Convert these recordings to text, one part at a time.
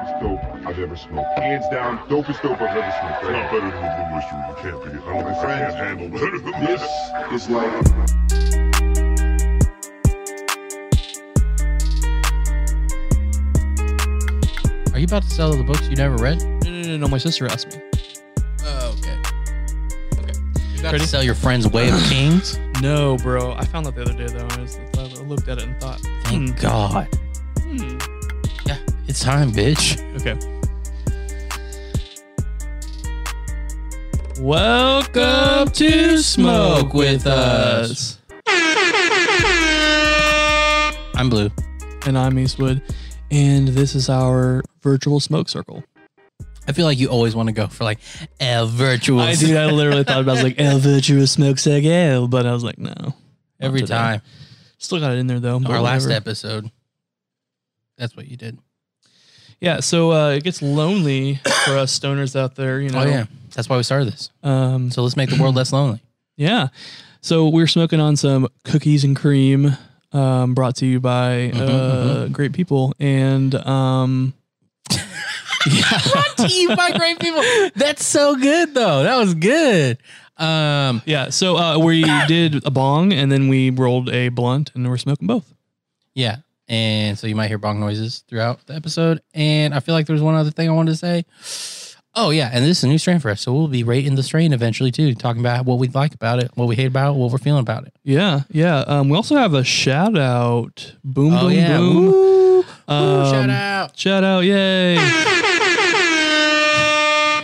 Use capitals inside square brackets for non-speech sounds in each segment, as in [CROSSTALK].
dopest dope I've ever smoked. Hands down, dopest dope I've ever smoked. It's not better than the Blue Oyster. You can't be. I don't think I can handle better than this. This is like Are you about to sell the books you never read? No, no, no, no. My sister asked me. Oh, okay. Okay. You about Ready? to sell your friend's Way of Kings? [LAUGHS] No, bro. I found that the other day though. I, was, I looked at it and thought, Thank hmm, God. It's time, bitch. Okay. Welcome to Smoke with Us. I'm blue. And I'm Eastwood. And this is our virtual smoke circle. I feel like you always want to go for like a virtual I dude, I [LAUGHS] literally thought about it, I was like, a virtual smoke circle. But I was like, no. every today. time. Still got it in there though. Our last episode. That's what you did. Yeah, so uh, it gets lonely for us stoners out there, you know. Oh yeah, that's why we started this. Um, So let's make the world less lonely. Yeah. So we're smoking on some cookies and cream, um, brought to you by Mhm, uh, great people. And um, yeah, [LAUGHS] Brought to you by great people. That's so good though. That was good. Um, yeah. So uh, we did a bong and then we rolled a blunt and we're smoking both. yeah. And so you might hear bong noises throughout the episode. And I feel like there's one other thing I wanted to say. Oh yeah, and this is a new strain for us, so we'll be rating the strain eventually too, talking about what we like about it, what we hate about it, what we're feeling about it. Yeah, yeah. Um, we also have a shout out. Boom, oh boom, yeah, boom. Woo! Woo, Um, shout out. Shout out, yay.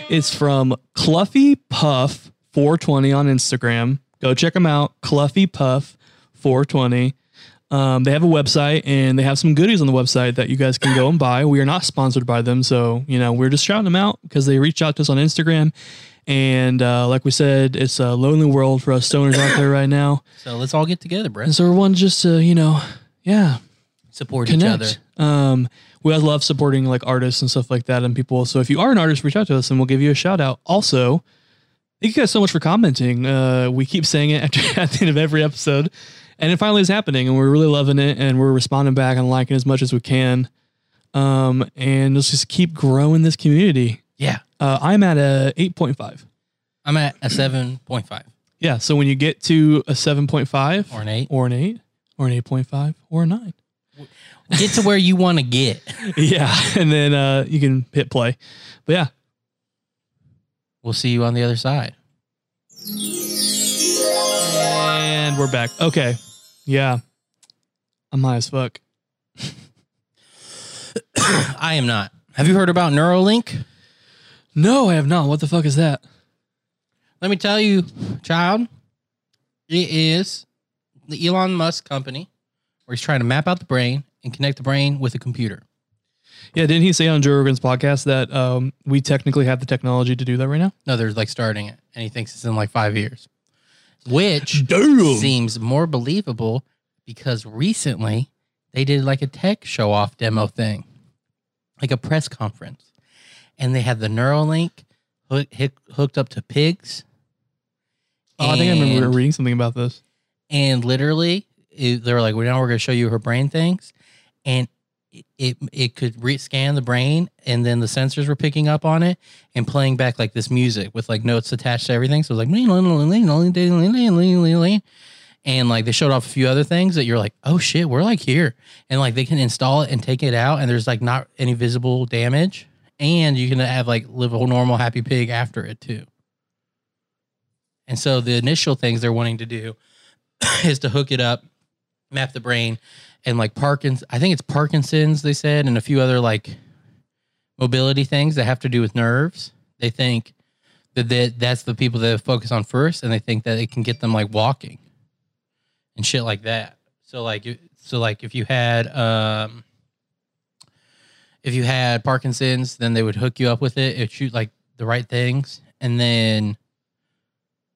it's from Cluffy Puff 420 on Instagram. Go check them out. Cluffy Puff 420. Um, they have a website and they have some goodies on the website that you guys can go and buy. We are not sponsored by them, so you know we're just shouting them out because they reached out to us on Instagram. And uh, like we said, it's a lonely world for us stoners out there right now, So let's all get together, Brett. and so we're want just to you know, yeah, Support each other. Um, we always love supporting like artists and stuff like that and people. So if you are an artist, reach out to us and we'll give you a shout out. Also, thank you guys so much for commenting. Uh, we keep saying it at, [LAUGHS] at the end of every episode, and it finally is happening, and we're really loving it, and we're responding back and liking as much as we can. Um, and let's just keep growing this community. Yeah. Uh, I'm at a 8.5. I'm at a seven point five Yeah. So when you get to a 7.5 or an eight. or an 8 or an 8.5 or a 9. Get to where you want to get. [LAUGHS] yeah. And then uh, you can hit play. But yeah, We'll see you on the other side. And we're back. Okay. Yeah. I'm high as fuck. I am not. Have you heard about Neuralink? No, I have not. What the fuck is that? Let me tell you, child, it is the Elon Musk company where he's trying to map out the brain and connect the brain with a computer. Yeah, didn't he say on Joe Rogan's podcast that um, we technically have the technology to do that right now? No, they're like starting it, and he thinks it's in like five years, which Damn. seems more believable because recently they did like a tech show off demo thing, like a press conference, and they had the Neuralink hook, hooked up to pigs. Oh, I think I remember reading something about this. and literally they were like, "Well, now we're going to show you her brain things," and it it, could re- scan the brain, and then the sensors were picking up on it and playing back like this music with like notes attached to everything. So it was like, and like they showed off a few other things that you're like, "Oh shit, we're like here," and like they can install it and take it out, and there's like not any visible damage, and you can have like live a normal happy pig after it too. And so the initial things they're wanting to do is to hook it up, map the brain, and like Parkinson's. I think it's Parkinson's. They said, and a few other like mobility things that have to do with nerves. They think that that that's the people that focus on first, and they think that it can get them like walking and shit like that. So like, so like if you had um, if you had Parkinson's, then they would hook you up with it. It would shoot like the right things, and then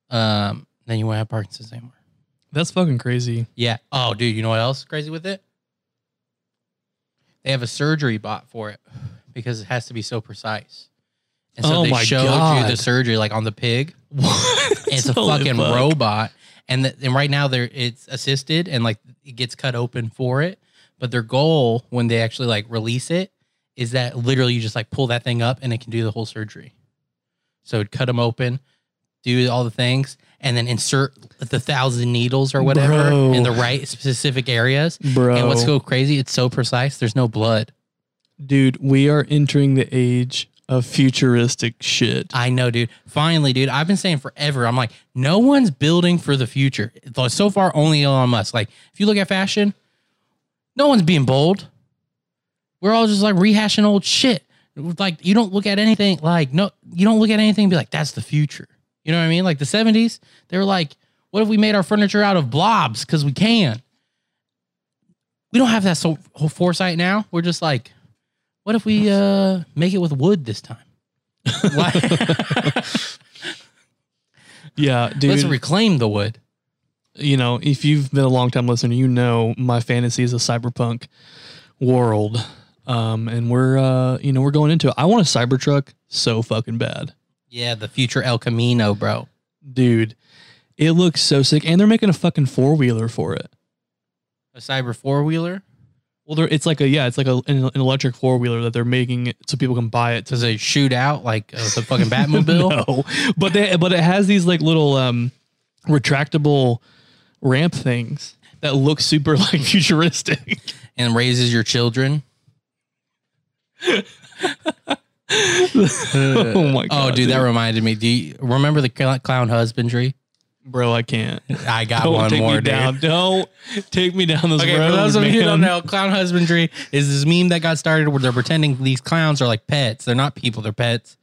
um, then you won't have Parkinson's anymore. That's fucking crazy. Yeah. Oh, dude, you know what else is crazy with it? They have a surgery bot for it because it has to be so precise. And so Oh they my showed you God. the surgery like on the pig. What? It's a Holy fucking fuck. robot. And and right now they're it's assisted and like it gets cut open for it. But their goal when they actually like release it is that literally you just like pull that thing up and it can do the whole surgery. So it'd cut them open, do all the things, and then insert the thousand needles or whatever Bro. in the right specific areas. Bro. And what's so crazy? It's so precise. There's no blood. Dude, we are entering the age of futuristic shit. I know, dude. Finally, dude. I've been saying forever. I'm like, no one's building for the future. So far, only Elon Musk. Like, if you look at fashion, no one's being bold. We're all just like rehashing old shit. Like, you don't look at anything like no, you don't look at anything and be like, that's the future. You know what I mean? Like the 70s, they were like, what if we made our furniture out of blobs? Because we can. We don't have that so foresight now. We're just like, what if we uh make it with wood this time? [LAUGHS] Yeah, dude. Let's reclaim the wood. you know, if you've been a long time listener, you know my fantasy is a cyberpunk world. Um, and we're uh, you know, we're going into it. I want a Cybertruck so fucking bad. Yeah, the future El Camino, bro. Dude, it looks so sick. And they're making a fucking four wheeler for it. A cyber four wheeler. Well, they're, it's like a yeah, it's like a, an, an electric four wheeler that they're making it so people can buy it. To, Does it shoot out like uh, the fucking Batmobile? [LAUGHS] no, but they but it has these like little um retractable ramp things that look super [LAUGHS] like futuristic. And raises your children. [LAUGHS] [LAUGHS] oh my oh, god! oh, dude, that reminded me. Do you remember the cl- clown husbandry? bro, I can't. I got Don't one take more, me down. Don't take me down this Okay, road. for those of you who man. don't know, clown husbandry is this meme that got started where they're pretending these clowns are like pets. They're not people, they're pets.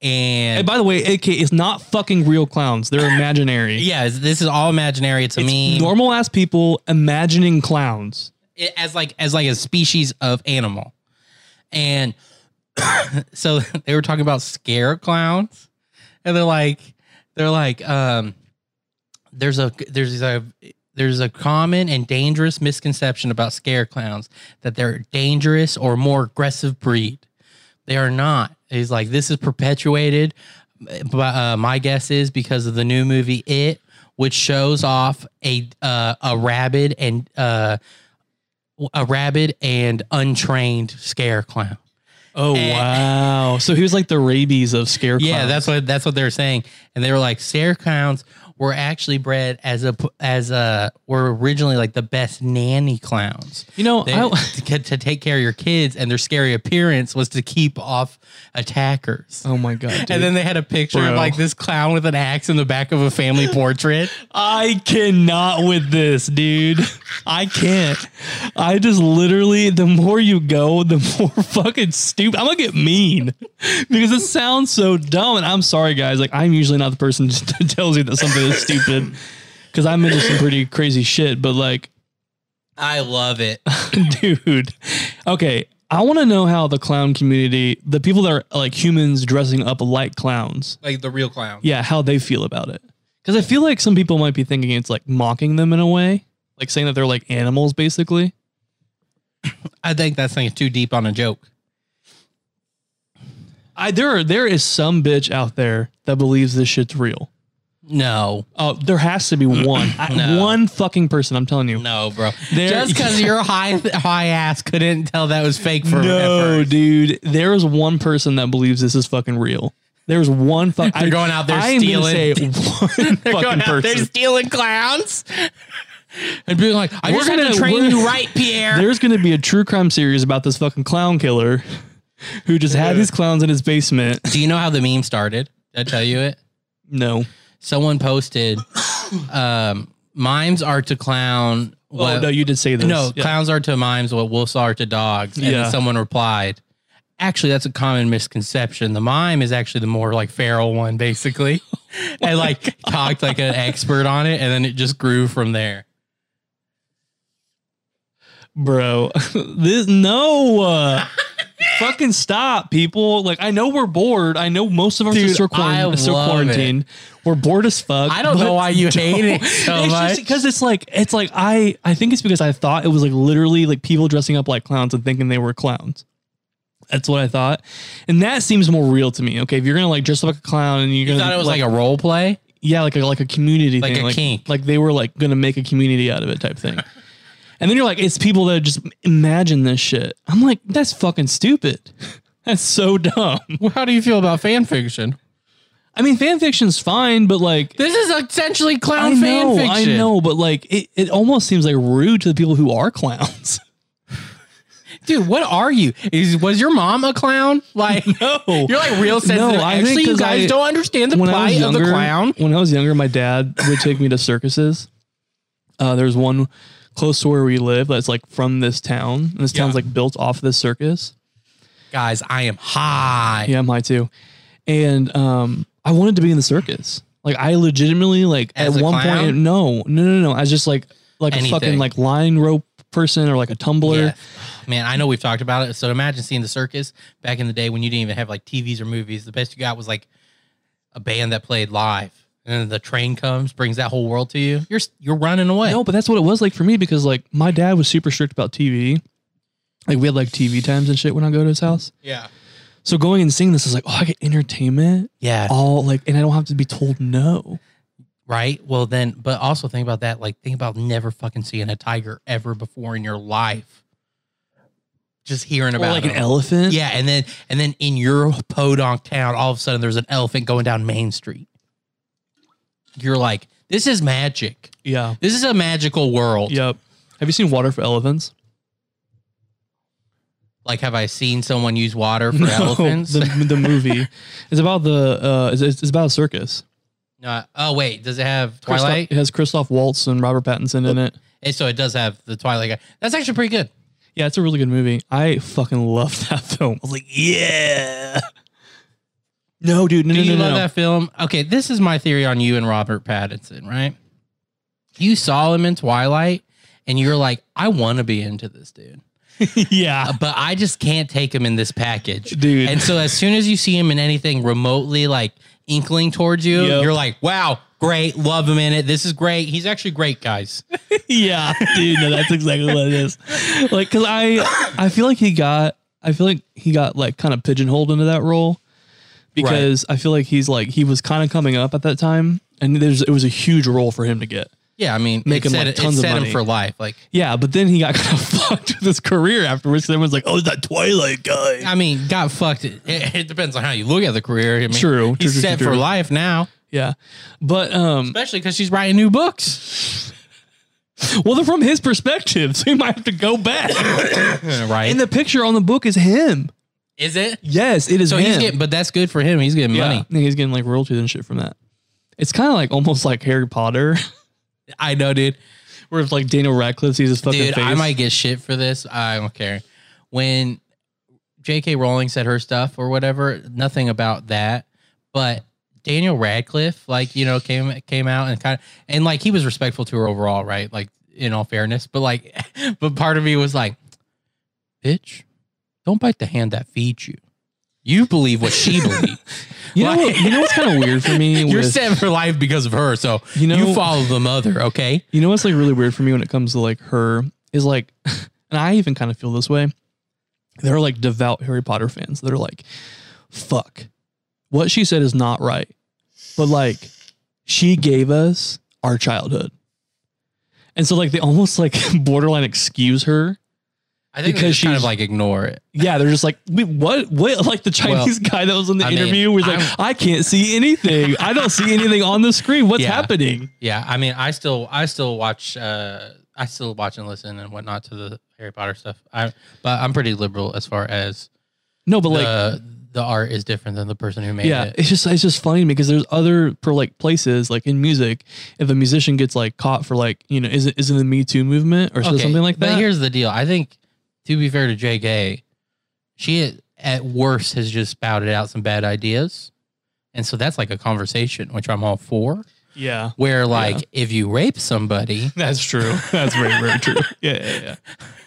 And And by the way, AK it's not fucking real clowns. They're [LAUGHS] imaginary. yeah, this is all imaginary. It's a meme. Normal ass people imagining clowns. it- as like as like a species of animal. And [COUGHS] so [LAUGHS] they were talking about scare clowns, and they're like, they're like, um, there's a there's a there's a common and dangerous misconception about scare clowns that they're a dangerous or more aggressive breed. They are not. He's like, this is perpetuated. But uh, my guess is because of the new movie It, which shows off a uh, a rabid and uh, a rabid and untrained scare clown. Oh Eh. wow! So he was like the rabies of scare clowns. Yeah, that's what that's what they're saying, and they were like scare clowns were actually bred as a as a were originally like the best nanny clowns. you know. They, I, [LAUGHS] to, get- to take care of your kids, and their scary appearance was to keep off attackers. oh my god! dude. and then they had a picture Bro. of like this clown with an axe in the back of a family [LAUGHS] portrait. I cannot with this, dude. I can't. I just literally, the more you go, the more [LAUGHS] fucking stupid. I'm gonna get mean because it sounds so dumb. And I'm sorry, guys. Like, I'm usually not the person that tells you that something stupid [LAUGHS] because I'm into some pretty crazy shit. But like, I love it. [LAUGHS] dude, okay. I want to know how the clown community, the people that are like humans dressing up like clowns, Like the real clown. yeah, how they feel about it. Because I feel like some people might be thinking it's like mocking them in a way, like saying that they're like animals, basically. I think that's like too deep on a joke. I there are, there is some bitch out there that believes this shit's real. No, Oh, there has to be one, I- No. one fucking person. I'm telling you. no, bro. There- Just because [LAUGHS] your high high ass couldn't tell that was fake for No, dude. There is one person that believes this is fucking real. There's one fuck. They're going out there I stealing. say [LAUGHS] one They're fucking going out there stealing clowns and being like, "I We're just had gonna- to train we're- you [LAUGHS] right, Pierre." There's going to be a true crime series about this fucking clown killer who just had these clowns in his basement. Do you know how the meme started? Did I tell you it? No. Someone posted, um, "Mimes are to clown." Oh, What, no, you did say this. no, Yeah. clowns are to mimes what wolves are to dogs. And Yeah. someone replied, actually, that's a common misconception. The mime is actually the more like feral one, basically. [LAUGHS] and like talked like an expert on it. And then it just grew from there. bro. [LAUGHS] this no. Fucking stop, people. Like I know we're bored. I know most of us are still, quarant- still quarantined. We're bored as fuck. I don't know why you [LAUGHS] hate it so it's because it's like it's like I I think it's because I thought it was like literally like people dressing up like clowns and thinking they were clowns. That's what I thought, and that seems more real to me. Okay, if you're gonna like dress up like a clown and you're You gonna thought it was like, a role play? yeah, like a like a community Like thing, a like kink. like they were like gonna make a community out of it type thing. And then you're like, it's people that just imagine this shit. I'm like, that's fucking stupid. [LAUGHS] That's so dumb. Well, how do you feel about fan fiction? I mean, fan fiction's fine, but like, This is essentially clown I know, fan I know, but like, it, it almost seems like rude to the people who are clowns. [LAUGHS] Dude, what are you? Is was your mom a clown? Like [LAUGHS] No. you're like real sensitive. I think Actually, you guys I- don't understand the I was plight of the clown. when I was younger, my dad would take me to circuses. Uh, there's one close to where we live that's like from this town. And this town's like built off this circus. Guys, I am high. Yeah, I'm high too. And um, I wanted to be in the circus. Like I legitimately like As at one clown? point. No, no, no, no. I was just like like a fucking like line rope person or like a tumbler. Yeah. Man, I know we've talked about it. So imagine seeing the circus back in the day when you didn't even have like TVs or movies. The best you got was like a band that played live. And then the train comes, brings that whole world to you. You're you're running away. No, but that's what it was like for me because like my dad was super strict about TV. Like we had like TV times and shit when I go to his house. Yeah. So going and seeing this is like, oh, I get entertainment Yeah. all like, and I don't have to be told no. Right. Well, then, but also think about that. Like, think about never fucking seeing a tiger ever before in your life. Just hearing Or about like an elephant. Yeah, and then and then in your podunk town, all of a sudden there's an elephant going down Main Street. You're like, this is magic. Yeah. This is a magical world. Yep. Have you seen Water for Elephants? Like, have I seen someone use water [LAUGHS] for elephants? The, the [LAUGHS] movie. It's about the. Uh, it's, it's about a circus. no. Oh wait, does it have Christoph- Twilight? It has Christoph Waltz and Robert Pattinson in it. Eh, so it does have the Twilight guy. That's actually pretty good. Yeah, it's a really good movie. I fucking love [LAUGHS] that film. I was like, yeah. No, dude, no, Do no, you no, love no. that film? Okay, this is my theory on you and Robert Pattinson, right? You saw him in Twilight, and you're like, I want to be into this dude. [LAUGHS] yeah, uh, but I just can't take him in this package, Dude. And so as soon as you see him in anything remotely like inkling towards you, Yep. you're like, "Wow, great, love him in it. This is great. He's actually great, guys." [LAUGHS] yeah, dude. No, that's exactly what it is. Like, cause I, I feel like he got, I feel like he got like kind of pigeonholed into that role because I feel like he's like he was kind of coming up at that time, and there's it was a huge role for him to get. Yeah, I mean, Make it him, set, like, tons of money. for life. Like, Yeah, but then he got [LAUGHS] kind of fucked with his career afterwards. everyone's like, "Oh, is that Twilight guy." I mean, got fucked. It, it depends on how you look at the career. I mean, True, he's true, true, set true, for true. life now, Yeah, but um, especially because she's writing new books. [LAUGHS] well, they're from his perspective, [LAUGHS] so he might have to go back. [COUGHS] right? and the picture on the book is him. Is it? Yes, it is So him. he's getting, but that's good for him. He's getting yeah, money. he's getting like royalties and shit from that. It's kind of like almost like Harry Potter, [LAUGHS] I know, dude. where it's like Daniel Radcliffe sees his fucking Dude, face. I might get shit for this. I don't care. When J.K. Rowling said her stuff or whatever, nothing about that. But Daniel Radcliffe, like you know, came came out and kind of and like he was respectful to her overall, right? Like in all fairness, but like, [LAUGHS] but part of me was like, bitch, don't bite the hand that feeds you. You believe what she believes. [LAUGHS] you know, what, you know what's kind of weird for me. [LAUGHS] You're with- set for life because of her. So You know, you follow the mother, okay? You know what's like really weird for me when it comes to like her is like, [LAUGHS] and I even kind of feel this way. There are like devout Harry Potter fans that are like, fuck, what she said is not right. But like, she gave us our childhood. And so like they almost like borderline excuse her. I think Because because kind of like ignore it. Yeah, they're just like, wait, what? What? [LAUGHS] Like the Chinese guy that was in the I mean, interview was like, I'm- I can't see anything. I don't see anything on the screen. What's Yeah. happening? Yeah, I mean, I still, I still watch, uh, I still watch and listen and whatnot to the Harry Potter stuff. I, but I'm pretty liberal as far as No, but like, the the art is different than the person who made yeah, it. it's just it's just funny because there's other for like places like in music, if a musician gets like caught for like you know is it is it the Me Too movement or something like that? But here's the deal. I think, to be fair to J.K., she at worst has just spouted out some bad ideas, and so that's like a conversation, which I'm all for. yeah, Where like Yeah. if you rape somebody, [LAUGHS] that's true. That's very very true. [LAUGHS] Yeah, yeah,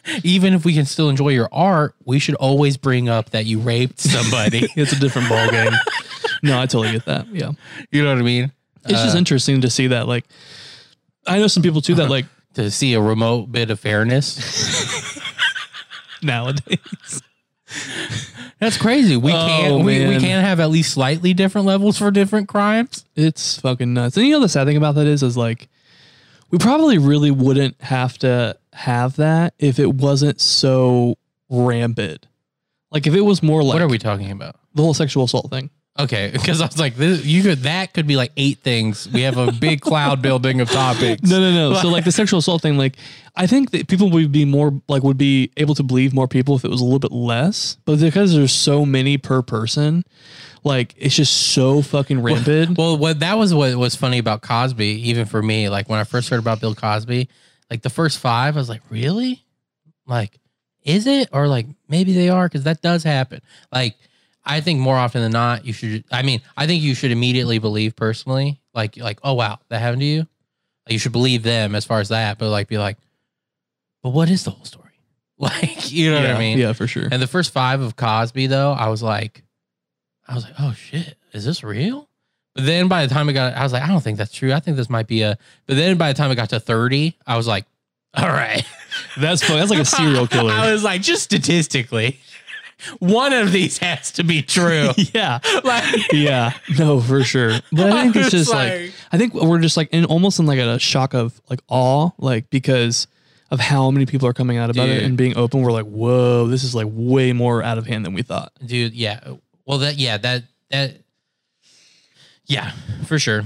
yeah. even if we can still enjoy your art, we should always bring up that you raped somebody. [LAUGHS] It's a different ball game. no, I totally get that. Yeah, you know what I mean? it's just Uh, interesting to see that. Like, I know some people too that like to see a remote bit of fairness. [LAUGHS] nowadays. That's crazy. We Oh, can't we, we man. can't have at least slightly different levels for different crimes. It's fucking nuts. And you know the sad thing about that is, is like, we probably really wouldn't have to have that if it wasn't so rampant. Like if it was more like what are we talking about? the whole sexual assault thing. Okay, [LAUGHS] because I was like, this, you could that could be like eight things. We have a big [LAUGHS] cloud building of topics. No, no, no. so like the [LAUGHS] sexual assault thing, like I think that people would be more like would be able to believe more people if it was a little bit less. But because there's so many per person, like it's just so fucking rampant. Well, what that was what was funny about Cosby, even for me. Like when I first heard about Bill Cosby, like the first five, I was like, really? Like, is it or like maybe they are because that does happen. Like, I think more often than not, you should. I mean, I think you should immediately believe personally, like, like, oh wow, that happened to you. Like, you should believe them as far as that, but like, be like, but what is the whole story? [LAUGHS] Like, you know yeah, what I mean? Yeah, for sure. And the first five of Cosby, though, I was like, I was like, oh shit, is this real? But then by the time I got, I was like, I don't think that's true. I think this might be a. But then by the time I got to thirty, I was like, all right, That's fu- that's like a serial [LAUGHS] killer. I was like, just statistically, one of these has to be true. [LAUGHS] yeah. like, Yeah. No, for sure. But I [LAUGHS] think it's just like, like- I think we're just like in almost in like a shock of like awe, like because of how many people are coming out about it and being open. We're like, whoa, this is like way more out of hand than we thought. dude, yeah. Well, that, yeah, that, that, yeah, for sure.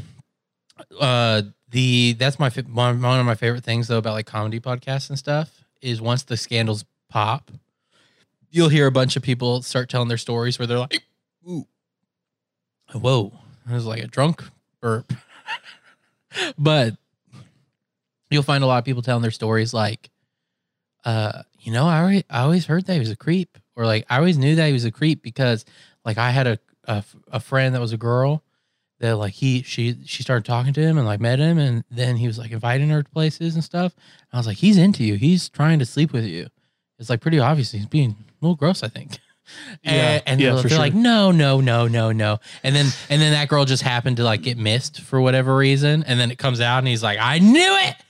Uh, the that's my one of my favorite things though about like comedy podcasts and stuff is once the scandals pop, you'll hear a bunch of people start telling their stories where they're like, "Ooh, whoa, it was like a drunk burp," [LAUGHS] but you'll find a lot of people telling their stories like, uh, you know, I I always heard that he was a creep, or like I always knew that he was a creep because like I had a a, a friend that was a girl that like he she she started talking to him and like met him and then he was like inviting her to places and stuff. I was like, he's into you. He's trying to sleep with you. It's like pretty obvious. He's being little gross, I think. [LAUGHS] Yeah, and and yeah, they're, they're sure. like, no, no, no, no, no. And then and then that girl just happened to like get missed for whatever reason. And then it comes out and he's like, I knew it. [LAUGHS]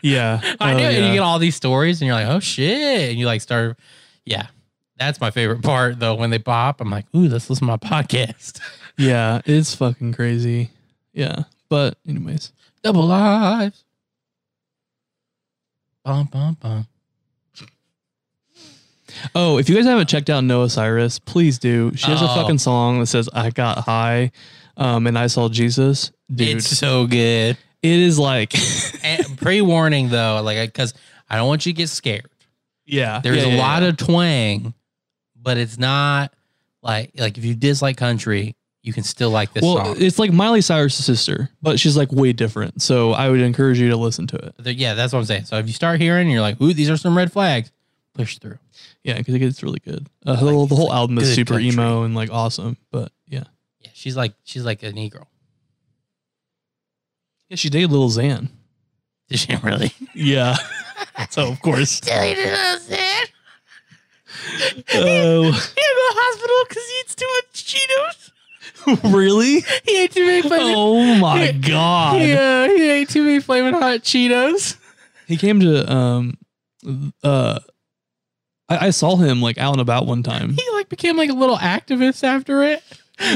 Yeah. [LAUGHS] I Oh, knew it. And you get all these stories and you're like, oh shit. And you like start, yeah. That's my favorite part though. When they pop, I'm like, ooh, let's listen to my podcast. Yeah, it's fucking crazy. Yeah. But anyways. Double lives. Bum, bum, bum. Oh, if you guys haven't checked out Noah Cyrus, please do. She has a Oh. fucking song that says I got high um and I saw Jesus. Dude, It's so good. it is like [LAUGHS] And pre-warning though, like because I don't want you to get scared. yeah. There's yeah, a yeah, lot yeah. of twang, but it's not like like if you dislike country, you can still like this well, song. it's like Miley Cyrus' sister, but she's like way different. So I would encourage you to listen to it. There- yeah, that's what I'm saying. So if you start hearing, and you're like, ooh, these are some red flags. Push through. Yeah, because it gets really good. Uh, the, whole- the whole album is good super country. emo and like awesome. But yeah, Yeah, she's like she's like a Negro. yeah, she dated Little Xan. Did she really? [LAUGHS] Yeah. [LAUGHS] so of course. Silly little Xan. Oh, [LAUGHS] He had to the hospital because he eats too much Cheetos. really? He ate too many flaming. Oh my Yeah. god. He, uh, he ate too many flaming hot Cheetos. He came to um uh I, I saw him like out and about one time. He like became like a little activist after it.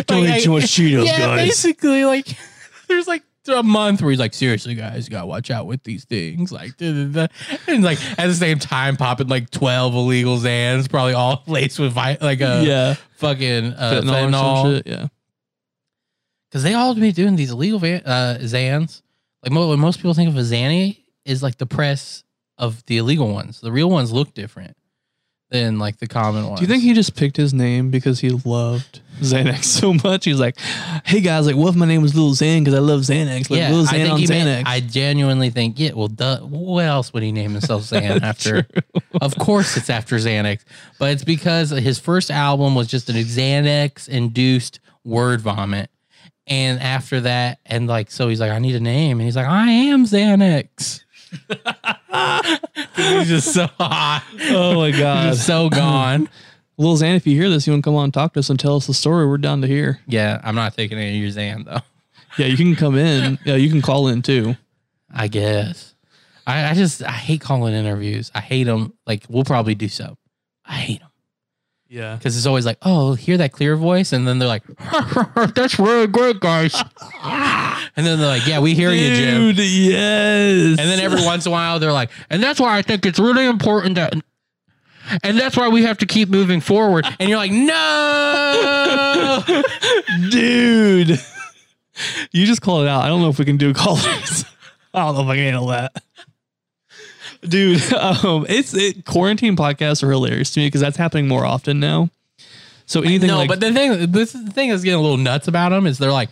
Don't Like, eat too much Cheetos, yeah, guys. basically, like [LAUGHS] there's like a month where he's like, seriously, guys, you gotta watch out with these things. Like, da, da, da. and like at the same time, popping like twelve illegal Zans, probably all [LAUGHS] laced with vi- like a yeah. fucking uh, Fentanyl fentanyl. shit. Yeah. Because they all be doing these illegal van- uh, Zans. Like mo- when most people think of a Zanny is like the press of the illegal ones. The real ones look different than like the common ones. Do you think he just picked his name because he loved Xanax [LAUGHS] so much? He's like, hey guys, like, what if my name was Little Xan because I love Xanax? Like, yeah, Little I think on he Xanax. meant, I genuinely think, yeah, well, duh, what else would he name himself [LAUGHS] Xan after? of course it's after Xanax, but it's because his first album was just an Xanax induced word vomit. And after that, and like, so he's like, I need a name. And he's like, I am Xanax. He's just so hot. oh my god. just so gone. [CLEARS THROAT] Little Xan, if you hear this, you want to come on and talk to us and tell us the story. We're down to hear. Yeah, I'm not taking any of your Xan though. Yeah, you can come in. Yeah, you can call in too. I guess. I, I just I hate calling interviews. I hate them. Like we'll probably do so. I hate them Yeah. because it's always like, oh, hear that clear voice, and then they're like, [LAUGHS] that's really good, guys. [LAUGHS] And then they're like, "Yeah, we hear you, Jim." Dude, yes. And then every once in a while, they're like, "And that's why I think it's really important that." And that's why we have to keep moving forward. And you're like, no. [LAUGHS] dude, you just called it out. I don't know if we can do callers. I don't know if I can handle that. Dude, [LAUGHS] um, it's it, quarantine podcasts are hilarious to me because that's happening more often now. So anything no, like but the thing, this is the thing that's getting a little nuts about them is they're like,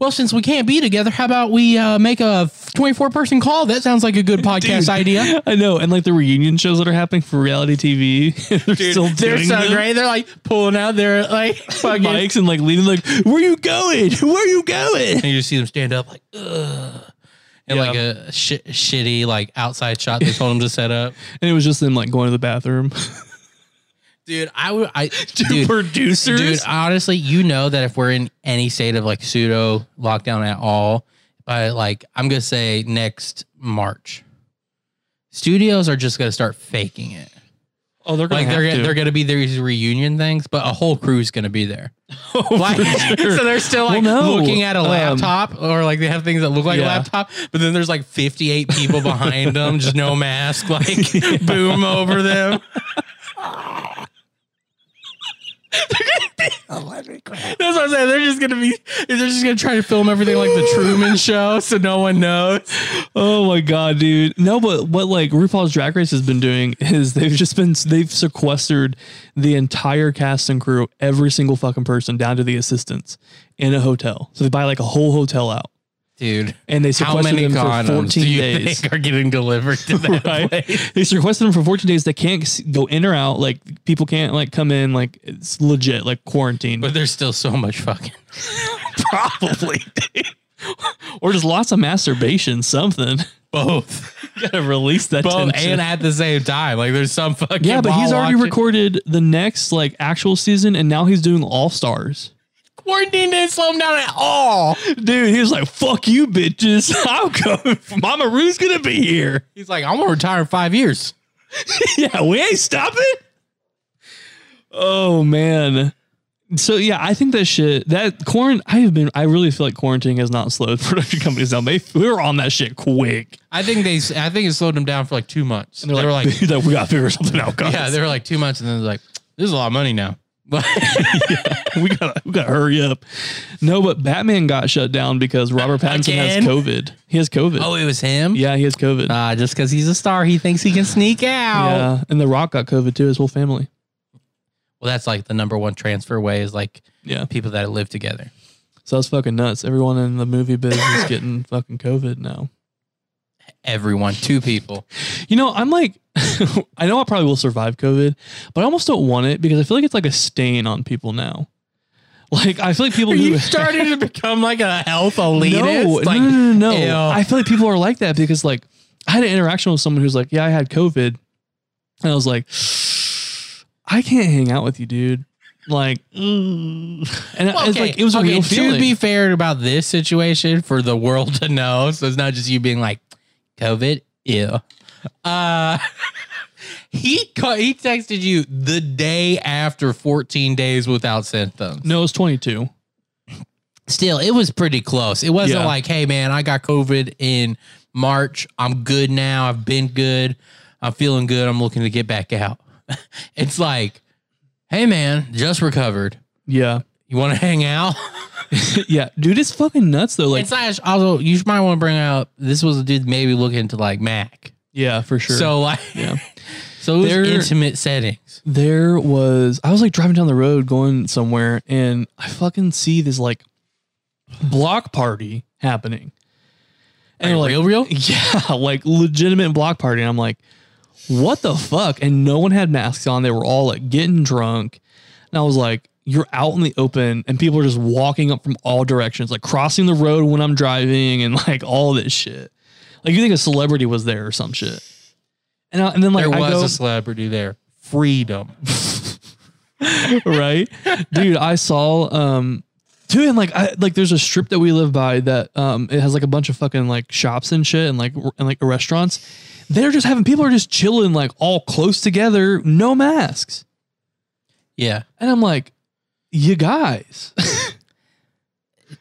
well, since we can't be together, how about we uh, make a 24 person call? That sounds like a good [LAUGHS] podcast Dude, idea. [LAUGHS] I know, and like the reunion shows that are happening for reality TV, they're still They're doing so them. great. They're like pulling out their like fucking mics and like leading like, where are you going? Where are you going? and you just see them stand up like, ugh. And Yeah. like a shi shitty like outside shot they told him to set up. [LAUGHS] And it was just them like going to the bathroom. Dude, I would I [LAUGHS] dude, producers. Dude, honestly, you know that if we're in any state of like pseudo lockdown at all, by like I'm gonna say next March, studios are just gonna start faking it. Oh, they're gonna Like they're to. they're gonna be these reunion things, but a whole crew's gonna be there. [LAUGHS] Oh, Like, [LAUGHS] sure. so they're still like Well, no, looking at a um, laptop, or like they have things that look like a laptop, but then there's like 58 people behind [LAUGHS] them, just no mask, like boom over them. [LAUGHS] That's what I'm saying. They're just gonna be. They're just gonna try to film everything like the [LAUGHS] Truman Show, so no one knows. Oh my god, dude! No, but what like RuPaul's Drag Race has been doing is they've just been they've sequestered the entire cast and crew, every single fucking person, down to the assistants, in a hotel. So they buy like a whole hotel out, Dude, and they how sequester many them for condoms fourteen do you days. think are getting delivered to that [LAUGHS] Right? place? They sequester them for 14 days. They can't go in or out. Like people can't like come in. Like it's legit, like quarantine. But there's still so much fucking. [LAUGHS] probably, or just lots of masturbation. Something. Both. [LAUGHS] Gotta release that Both tension. and at the same time. Like there's some fucking. Yeah, but he's already watching- recorded the next like actual season, and now he's doing All Stars. Quarantine didn't slow him down at all. Dude, he was like, "Fuck you, bitches! [LAUGHS] I'm coming. Mama Ru's gonna be here. He's like, I'm gonna retire in five years. [LAUGHS] yeah, we ain't stopping." Oh man. So yeah, I think that shit that quarantine, I have been I really feel like quarantine has not slowed [LAUGHS] production companies down. They we were on that shit quick. I think they. I think it slowed them down for like two months. And they're they were like, like, we gotta figure something out, guys. yeah, they were like two months, and then they're like, this is a lot of money now. [LAUGHS] we gotta we gotta hurry up. No, but Batman got shut down because Robert Pattinson Again? has COVID. He has COVID. oh, it was him. Yeah, he has COVID. Uh, just because he's a star, he thinks he can sneak out. yeah, and The Rock got COVID too. His whole family. Well, that's like the number one transfer way is like Yeah, people that live together. so that's fucking nuts. Everyone in the movie biz is getting fucking COVID now. Everyone, two people. You know, I'm like, [LAUGHS] I know I probably will survive COVID, but I almost don't want it because I feel like it's like a stain on people now. Like I feel like people Are who you [LAUGHS] starting to become like a health elitist? No, like, no, no, no, no. ew. I feel like people are like that because like I had an interaction with someone who's like, yeah, I had COVID, and I was like, I can't hang out with you, dude. Like, mm. and Well, it's like it was a real to feeling. be fair about this situation for the world [LAUGHS] to know, so it's not just you being like COVID. Ew. Uh, [LAUGHS] he ca- he texted you the day after 14 days without symptoms. no, it was 22. Still, it was pretty close. It wasn't Yeah. like, hey man, I got COVID in March. I'm good now. I've been good. I'm feeling good. I'm looking to get back out. [LAUGHS] it's like, hey man, just recovered. Yeah, You want to hang out? [LAUGHS] [LAUGHS] yeah, dude, it's fucking nuts though. Like, and slash, also, you might want to bring out this was a dude maybe looking into like Mac. yeah, for sure. So like, yeah. [LAUGHS] so it was There- intimate settings. there was I was like driving down the road going somewhere and I fucking see this like block party happening. And Like, like real, real? [LAUGHS] yeah, like legitimate block party. And I'm like, what the fuck? And no one had masks on. They were all like getting drunk. And I was like, you're out in the open and people are just walking up from all directions, like crossing the road when I'm driving and like all this shit. Like you think a celebrity was there or some shit. And, I, and then like there I was go, a celebrity there. Freedom. [LAUGHS] right dude i saw um dude and like i like there's a strip that we live by that um it has like a bunch of fucking like shops and shit and like and like restaurants they're just having people are just chilling like all close together no masks Yeah. and i'm like you guys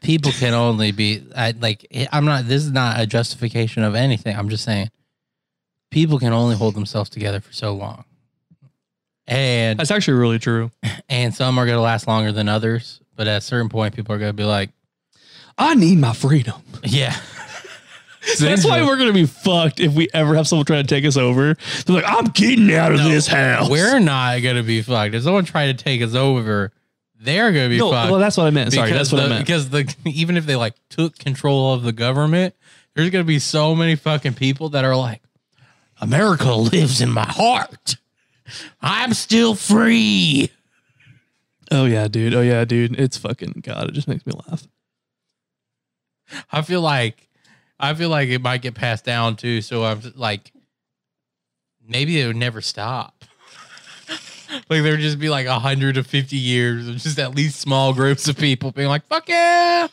people can only be I, like I'm not. This is not a justification of anything. I'm just saying people can only hold themselves together for so long, and That's actually really true. and some are gonna last longer than others. But at a certain point, people are gonna be like, I need my freedom. yeah. [LAUGHS] That's why we're gonna be fucked if we ever have someone try to take us over. They're like, I'm getting out of this house. We're not gonna be fucked. If someone tried to take us over, they're gonna be no, fucked. well, that's what I meant. Sorry, that's what the, I meant. Because the even if they like took control of the government, there's gonna be so many fucking people that are like, America lives in my heart. I'm still free. Oh yeah, dude. Oh yeah, dude. It's fucking God. It just makes me laugh. I feel like I feel like it might get passed down too. So I'm like, maybe it would never stop. Like there would just be like 150 years of just at least small groups of people being like, fuck yeah.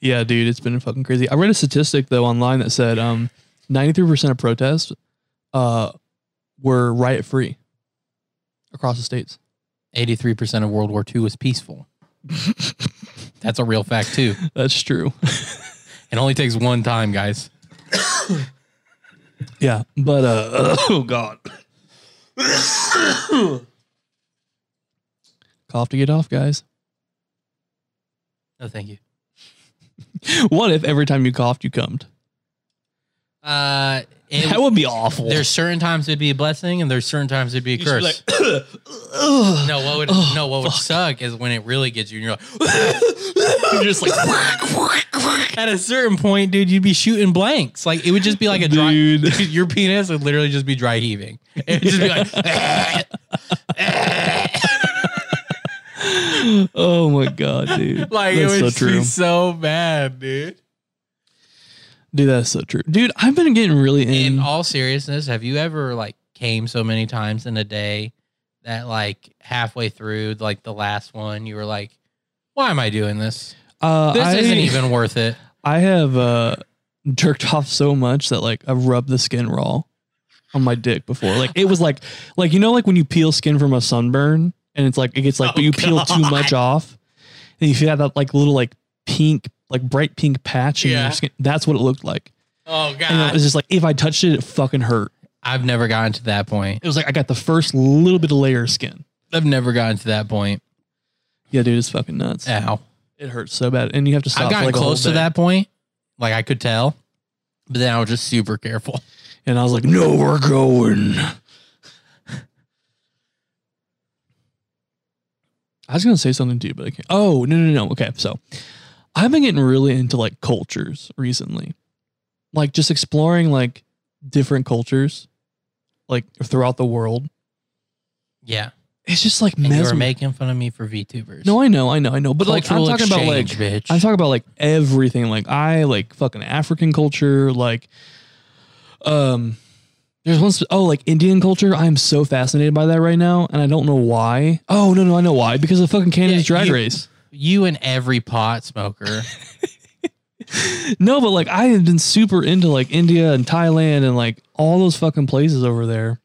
Yeah, dude. It's been fucking crazy. I read a statistic though online that said um 93% of protests uh were riot free across the states. 83% of World War II was peaceful. [LAUGHS] That's a real fact too. That's true. It only takes one time, guys. [COUGHS] yeah, but uh [COUGHS] oh god. [COUGHS] Cough to get off, guys. No, thank you. [LAUGHS] What if every time you coughed you cummed? Uh, it- That would be awful. there's certain times it'd be a blessing, and there's certain times it'd be a You should curse. be like, [COUGHS] no, what would Oh, no, what would suck is when it really gets you, and you're like, [COUGHS] You're just like at a certain point, dude, you'd be shooting blanks. Like it would just be like a dry. Dude. [LAUGHS] Your penis would literally just be dry heaving. It would just be like, [LAUGHS] [LAUGHS] Oh my god, dude. like That's it so would true. be so bad, dude. Dude, that's so true. Dude, I've been getting really in. in all seriousness, have you ever like came so many times in a day that like halfway through like the last one you were like, why am I doing this? uh, This I, isn't even worth it. [LAUGHS] I have uh, jerked off so much that like I've rubbed the skin raw on my dick before. Like it was like like you know like when you peel skin from a sunburn and it's like it gets like [LAUGHS] Oh, but you peel too much off and you feel that like little like pink like bright pink patch in Yeah. your skin. That's what it looked like. Oh And it was just like if I touched it, it fucking hurt. I've never gotten to that point. It was like I got the first little bit of layer of skin. I've never gotten to that point. Yeah, dude, it's fucking nuts. Ow. It hurts so bad, and you have to stop. For, gotten like, close to that point. Like I could tell. But then I was just super careful. and I was like, "No, we're going." I was gonna say something to you, but I can't. Oh no, no, no. Okay, so I've been getting really into like cultures recently, like just exploring like different cultures, like throughout the world. Yeah. It's just like And you were making fun of me for VTubers. No, I know, I know, I know. But like I'm talking about like bitch. I'm talking about like everything. Like I like fucking African culture. Like, um, there's one. sp- Oh, like Indian culture. I'm so fascinated by that right now, and I don't know why. Oh no, no, I know why. Because of fucking Canada's Yeah, Drag you- Race. You and every pot smoker. [LAUGHS] No, but like I have been super into like India and Thailand and like all those fucking places over there.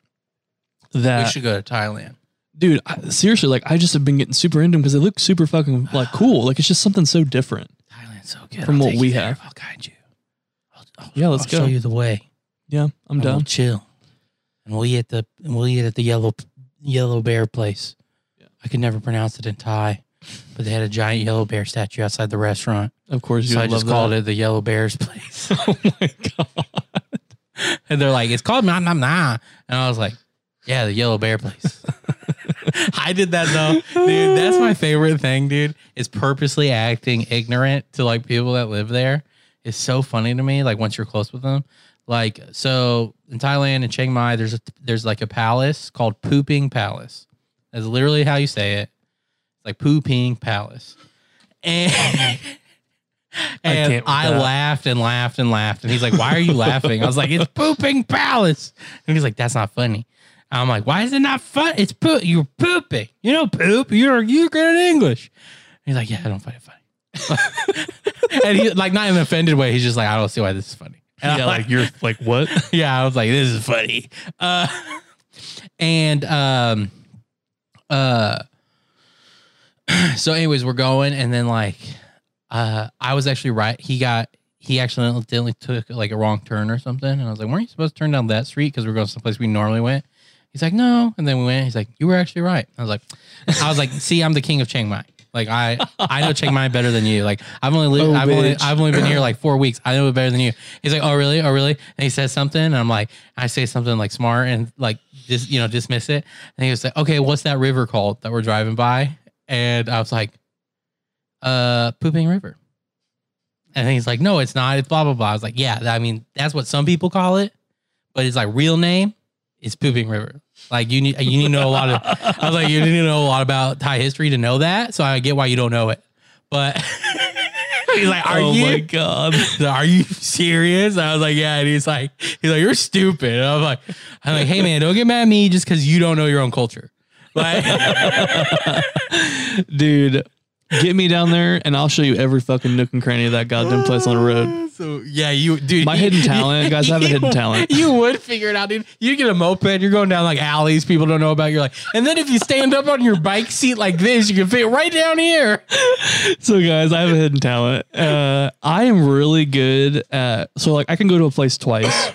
That we should go to Thailand. dude, I, seriously, like I just have been getting super into them because they look super fucking like [SIGHS] cool. Like it's just something so different. Thailand's so good. From I'll what we you there. have. I'll guide you. I'll, I'll- Yeah, let's I'll go. show you the way. Yeah, I'm and We'll done. chill, and we'll eat at the and we'll eat at the yellow yellow bear place. Yeah. I could never pronounce it in Thai, but they had a giant yellow bear statue outside the restaurant, Of course, you so I just that. called it the Yellow Bears place. [LAUGHS] Oh my god. and they're like, "It's called Nah Nah Nah," and I was like, "Yeah, the Yellow Bear place." [LAUGHS] I did that though, dude. That's my favorite thing, dude. Is purposely acting ignorant to like people that live there. It's so funny to me. Like once you're close with them, like so in Thailand and Chiang Mai, there's a there's like a palace called Pooping Palace. That's literally how you say it. It's like Pooping Palace, and. [LAUGHS] And can't I, laughed and laughed and laughed. And he's like, Why are you laughing? I was like, It's pooping palace. And he's like, That's not funny. I'm like, Why is it not fun? It's poop. You're pooping. You know, poop. You're you're good at English. And he's like, Yeah, I don't find it funny. [LAUGHS] and he like not in an offended way. He's just like, I don't see why this is funny. And I'm Yeah, like you're like what? [LAUGHS] yeah, I was like, this is funny. Uh, and um, uh, [SIGHS] so anyways, we're going and then like uh I was actually right. He got he accidentally took like a wrong turn or something. And I was like, weren't you supposed to turn down that street? Because we're going someplace we normally went. He's like, no. And then we went. He's like, you were actually right. I was like, I was like, see, I'm the king of Chiang Mai. Like I, I know Chiang Mai better than you. Like I've only lived, Oh, I've only. I've only been here [CLEARS THROAT] like four weeks. I know it better than you. He's like, oh really, oh really? And he says something, and I'm like, I say something like smart and like just you know dismiss it. And he was like, okay, what's that river called that we're driving by? And I was like, uh, Pooping River. And he's like, no, it's not. It's blah blah blah. I was like, yeah, I mean that's what some people call it, but it's like real name is Pooping River. Like you need you need to know a lot of. I was like, you need to know a lot about Thai history to know that. So I get why you don't know it, but [LAUGHS] he's like, are oh you? my god. [LAUGHS] Are you serious? I was like, yeah. And he's like, he's like, you're stupid. And I'm like, I'm like, hey man, don't get mad at me just because you don't know your own culture. Like, [LAUGHS] Dude, get me down there and I'll show you every fucking nook and cranny of that goddamn place on the road. [LAUGHS] so yeah, you dude, My hidden talent, [LAUGHS] guys, I have a hidden talent. You would figure it out, dude. You get a moped, you're going down like alleys people don't know about. You're like, and then if you stand up on your bike seat like this, you can fit right down here. So guys, I have a hidden talent. Uh, I am really good at so like I can go to a place twice,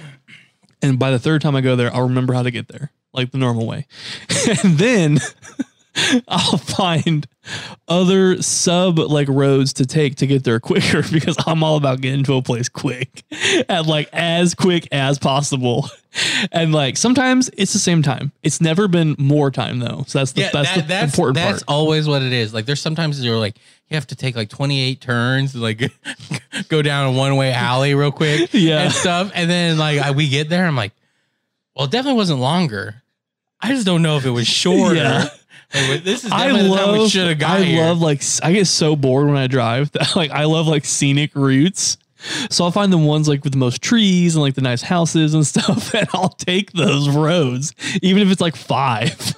and by the third time I go there, I'll remember how to get there, like the normal way, [LAUGHS] and then [LAUGHS] I'll find other sub like roads to take to get there quicker [LAUGHS] because I'm all about getting to a place quick and like as quick as possible. And like sometimes it's the same time. It's never been more time though. So that's the that's the important that's part. always what it is. Like there's sometimes you're like you have to take like 28 turns, like go down a one way alley real quick, Yeah. and stuff. And then like I, we get there, I'm like, well, it definitely wasn't longer. I just don't know if it was shorter. Yeah. Like, this is I definitely the time we love. should have got I here. love like I get so bored when I drive. That, [LAUGHS] like I love like scenic routes. So I'll find the ones like with the most trees and like the nice houses and [LAUGHS] stuff, and I'll take those roads, even if it's like five.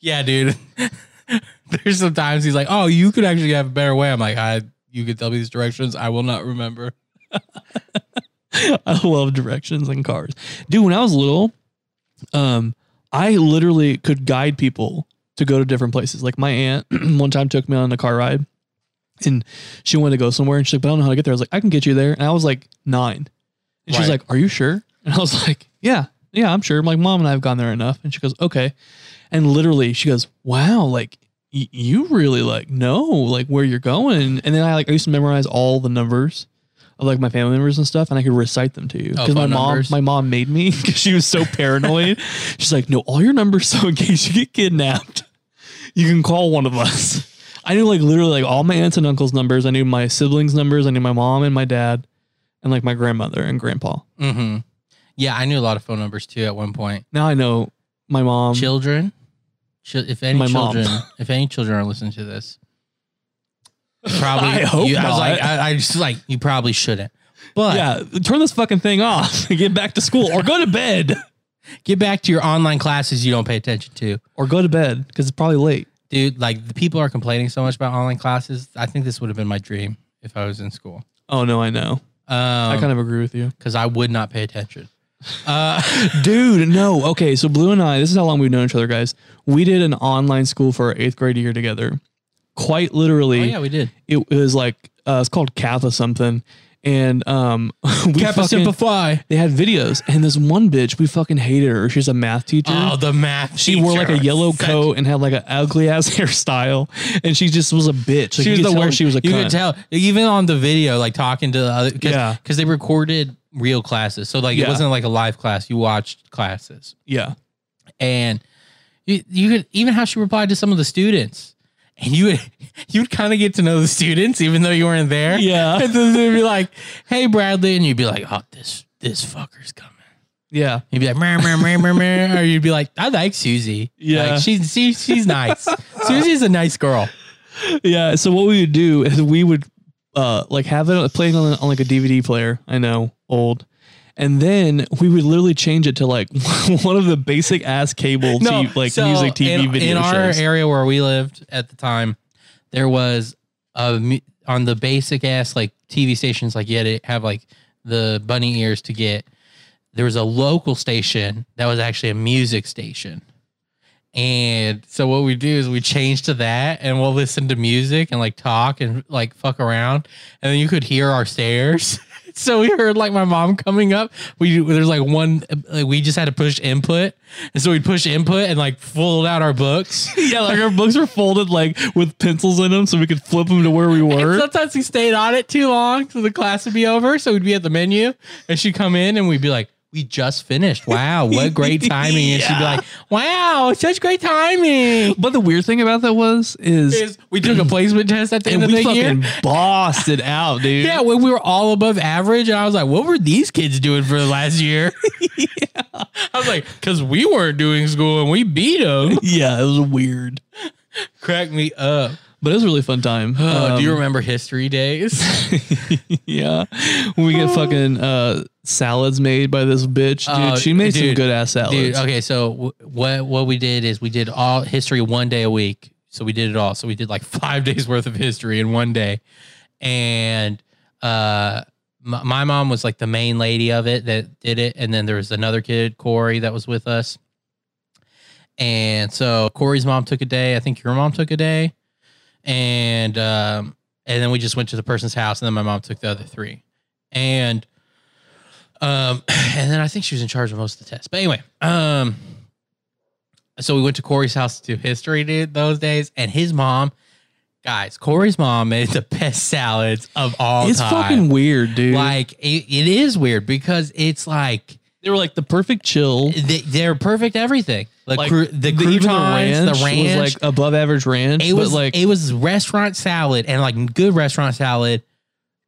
Yeah, dude. [LAUGHS] There's sometimes he's like, "Oh, you could actually have a better way." I'm like, "I, you could tell me these directions. I will not remember." I love directions and cars, dude. When I was little, um, I literally could guide people to go to different places. Like my aunt [CLEARS THROAT] one time took me on a car ride, and she wanted to go somewhere, and she's like, "But I don't know how to get there." I was like, "I can get you there," and I was like nine, and she's like, "Are you sure?" And I was [LAUGHS] like, "Yeah, yeah, I'm sure." I'm like, "Mom and I have gone there enough," and she goes, "Okay," and literally she goes, "Wow, like." y- You really like know like where you're going, and then I like I used to memorize all the numbers of like my family members and stuff, and I could recite them to you Oh, because my phone mom, numbers? my mom made me [LAUGHS] because she was so paranoid. She's like, "No, all your numbers, [LAUGHS] so in case you get kidnapped, you can call one of us." I knew like literally like all my aunts and uncles' numbers. I knew my siblings' numbers. I knew my mom and my dad, and like my grandmother and grandpa. Mm-hmm. Yeah, I knew a lot of phone numbers too at one point. Now I know my mom. children, Chil- if any My mom. children, [LAUGHS] if any children are listening to this, probably. I hope you, I was not. like, I, I just like you probably shouldn't. But Yeah, turn this fucking thing off and get back to school, or go to bed, get back to your online classes you don't pay attention to. or go to bed because it's probably late. Dude, like the people are complaining so much about online classes. I think this would have been my dream if I was in school. Oh no, I know. I Um, kind of agree with you. because I would not pay attention. [LAUGHS] Uh, Dude, no. Okay, so Blue and I, this is how long we've known each other, guys. We did an online school for our eighth grade year together. Quite literally, oh yeah, we did. it was like uh, it's called Kappa something, and um, [LAUGHS] we fucking, simplify. they had videos, and this one bitch, we fucking hated her. She's a math teacher. Oh, the math. she wore like a yellow Such- coat and had like an ugly ass [LAUGHS] hairstyle, and she just was a bitch. Like, she was the worst. She was a you cunt. could tell even on the video, like talking to the other. Cause, Yeah. because they recorded real classes, so like Yeah. it wasn't like a live class. You watched classes, Yeah, and you you could even how she replied to some of the students, and you would [LAUGHS] you would kind of get to know the students even though you weren't there. Yeah. and then they'd be like, "Hey, Bradley," and you'd be like, "Oh, this this fucker's coming." yeah. You'd be like, meh, meh, meh, meh, meh, or you'd be like, I like Susie. Yeah. like, she's she, she's nice. [LAUGHS] Susie's a nice girl. Yeah. So what we would do is we would uh like have it playing on, on like a DVD player. I know, old. And then we would literally change it to like [LAUGHS] one of the basic ass cable TV, like so music TV in, video in our area where we lived at the time, there was a on the basic ass like TV stations, like you had to have like the bunny ears to get. There was a local station that was actually a music station, And so what we do is we change to that and we'll listen to music and like talk and like fuck around. And then you could hear our stairs. [LAUGHS] [LAUGHS] so we heard like my mom coming up. We there's like one like we just had to push input. And so we'd push input and like fold out our books. [LAUGHS] yeah, like our books were folded like with pencils in them, so we could flip them to where we And were. sometimes we stayed on it too long, so the class would be over. So we'd be at the menu, and she'd come in, and we'd be like, "We just finished. Wow, what great [LAUGHS] timing!" And she'd be like, "Wow, such great timing." But the weird thing about that was is, Is we took a [CLEARS THROAT] placement test at the end of we the fucking year. bossed it out, dude. Yeah, when we were all above average, and I was like, "What were these kids doing for the last year?" [LAUGHS] I was like, "Cause we weren't doing school and we beat them." yeah, it was weird, Crack me up. but it was a really fun time. Oh, do you Um, remember history days? [LAUGHS] yeah, when we get fucking uh, salads made by this bitch, dude. Oh, she made some good ass salads. Dude, okay, so w- what what we did is we did all history one day a week. So we did it all. So we did like [LAUGHS] five days worth of history in one day, and uh, my, my mom was like the main lady of it that did it, and then there was another kid, Corey, that was with us. And so Corey's mom took a day. I think your mom took a day, and um, and then we just went to the person's house, and then my mom took the other three, and um, [CLEARS THROAT] and then I think she was in charge of most of the tests. But anyway, um, so we went to Corey's house to do history, dude, those days, and his mom, guys, Corey's mom made the [LAUGHS] best salads of all it's time. fucking weird, dude. like it, it is weird because it's like they were like the perfect chill. they, they're perfect everything. Like, Like cru- the, even croutons, the ranch, was like above average ranch. it was but like it was restaurant salad and like good restaurant salad,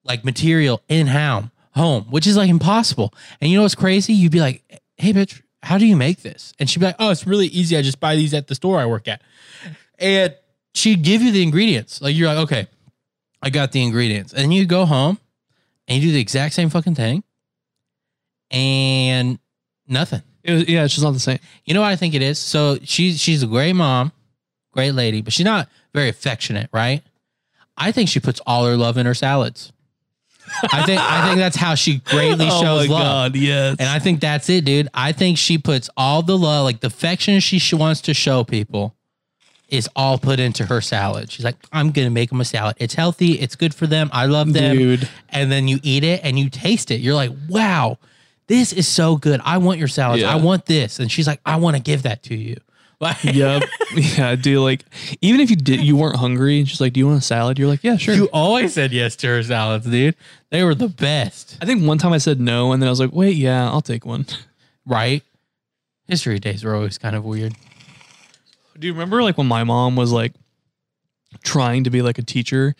like material in home, home, which is like impossible. And you know what's crazy? You'd be like, "Hey, bitch, how do you make this?" And she'd be like, "Oh, it's really easy. I just buy these at the store I work at." And she'd give you the ingredients. Like you're like, "Okay, I got the ingredients," and you go home and you do the exact same fucking thing, and nothing. it was, yeah, it's just not the same. You know what I think it is? So she's she's a great mom, great lady, but she's not very affectionate, right? I think she puts all her love in her salads. I think I think that's how she greatly [LAUGHS] oh shows my love. god, yes. And I think that's it, dude. I think she puts all the love, like the affection she sh- wants to show people, is all put into her salad. She's like, I'm gonna make them a salad. It's healthy. It's good for them. I love them. Dude. And then you eat it and you taste it. You're like, wow, this is so good. I want your salad. Yeah. I want this. And she's like, I want to give that to you. Like, yep. Yeah, dude. Like, even if you did, you weren't hungry, and she's like, "Do you want a salad?" You're like, "Yeah, sure." You always said yes to her salads, dude. They were the best, I think one time I said no, and then I was like, "Wait, yeah, I'll take one." right? History days were always kind of weird. Do you remember like when my mom was like trying to be like a teacher,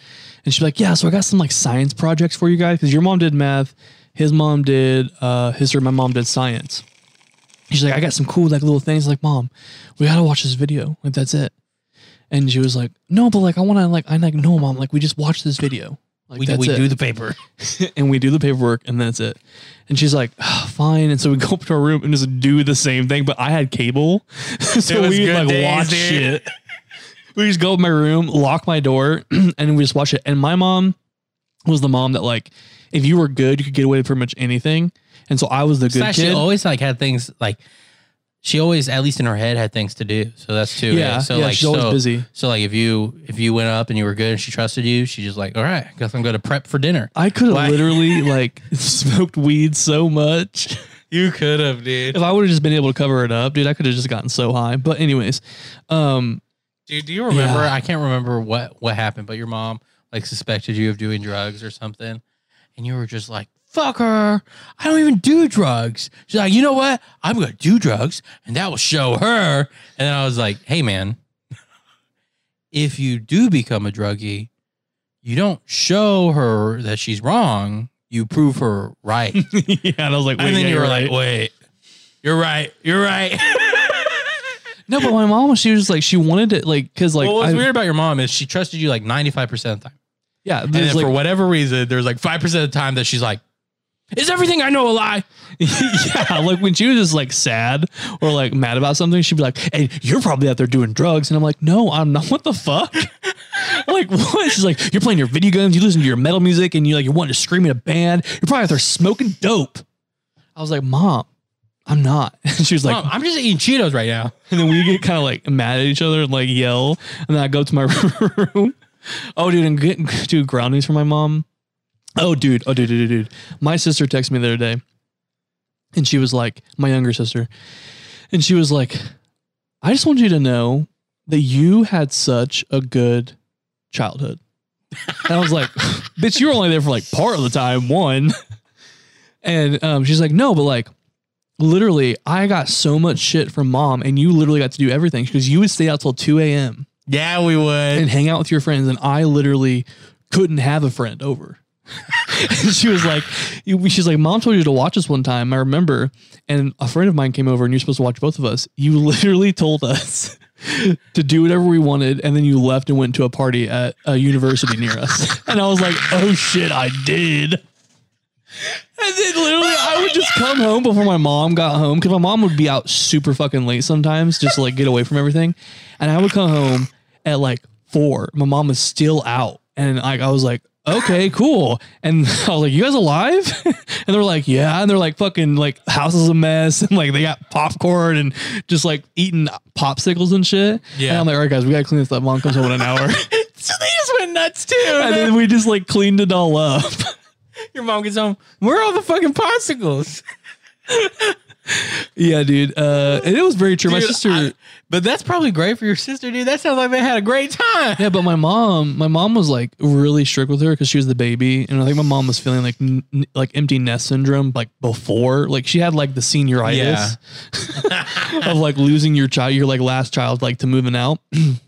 and she'd like, "Yeah, so I got some like science projects for you guys because your mom did math, his mom did uh history, my mom did science." She's like, "I got some cool like little things." Like, mom, we gotta watch this video. Like, that's it. And she was like, "No, but like I want to like I'm like no, mom. Like we just watch this video. Like We, that's we it. do the paper. [LAUGHS] and we do the paperwork and that's it. And she's like, "Ah, fine. And so we go up to our room and just do the same thing, but I had cable. [LAUGHS] so we like days, watch dude. shit. We just go up my room, lock my door, [CLEARS THROAT] and we just watch it. And my mom was the mom that like, if you were good, you could get away with pretty much anything. And so I was the good Slash, she kid. always like had things like she always, at least in her head, had things to do. So that's too. Yeah, So yeah, like, she's always so, busy. So like, if you if you went up and you were good and she trusted you, she just like, all right, guess I'm going to prep for dinner. I could have literally [LAUGHS] like smoked weed so much. You could have, dude. If I would have just been able to cover it up, dude, I could have just gotten so high. But anyways, um, Dude, do you remember? Yeah. I can't remember what what happened, but your mom like suspected you of doing drugs or something, and you were just like, "Fuck her! I don't even do drugs." She's like, "You know what? I'm gonna do drugs, and that will show her." And then I was like, "Hey, man, [LAUGHS] if you do become a druggie, you don't show her that she's wrong. You prove her right." [LAUGHS] yeah, and I was like, wait, and then yeah, you were you're like, right. "Wait, you're right. You're right." [LAUGHS] No, but my mom, she was just like, she wanted to, like, cause like, well, what's I- weird about your mom is she trusted you like 95% of the time. Yeah, And then like, for whatever reason, there's like 5% of the time that she's like, is everything I know a lie? [LAUGHS] yeah, like when she was just like sad or like mad about something, she'd be like, "Hey, you're probably out there doing drugs," and I'm like, "No, I'm not. [LAUGHS] What the fuck?" [LAUGHS] like what? She's like, "You're playing your video games, you listen to your metal music, and you like you're wanting to scream in a band. You're probably out there smoking dope." I was like, "Mom, I'm not. And she was like, Mom, I'm just eating Cheetos right now. and then we get kind of like mad at each other and like yell. And then I go to my room. [LAUGHS] Oh, dude, and get [LAUGHS] do groundings for my mom. Oh, dude. Oh, dude, dude, dude, dude. My sister texted me the other day, and she was like, my younger sister, and she was like, I just want you to know that you had such a good childhood. And I was like, [LAUGHS] bitch, you were only there for like part of the time, one. And um, she's like, no, but like, literally, I got so much shit from mom, and you literally got to do everything because you would stay out till 2 a.m. Yeah, we would. and hang out with your friends, and I literally couldn't have a friend over. And [LAUGHS] she was like, she's like, mom told you to watch us one time. I remember, and a friend of mine came over, and you're supposed to watch both of us. You [LAUGHS] literally told us [LAUGHS] to do whatever we wanted, and then you left and went to a party at a university near us. And I was like, oh shit, I did. And then literally, I would just come home before my mom got home because my mom would be out super fucking late sometimes just to like get away from everything. And I would come home at like four. My mom was still out. And like I was like, okay, [LAUGHS] cool. And [LAUGHS] I was like, you guys alive? [LAUGHS] And they were like, yeah. And they're like, fucking like house is a mess. And like they got popcorn and just like eating popsicles and shit. Yeah. And I'm like, all right, guys, we gotta clean this up. Mom comes home in an hour. so they just went nuts too. and then we just like cleaned it all up. Your mom gets home. Where are all the fucking popsicles? yeah, dude. Uh, and it was very true. my sister. I- but that's probably great for your sister, dude. That sounds like they had a great time. Yeah, but my mom, my mom was like really strict with her because she was the baby, and I think my mom was feeling like n- n- like empty nest syndrome like before, like she had like the senioritis [LAUGHS] of like losing your child, your like last child, like to moving out. [CLEARS THROAT]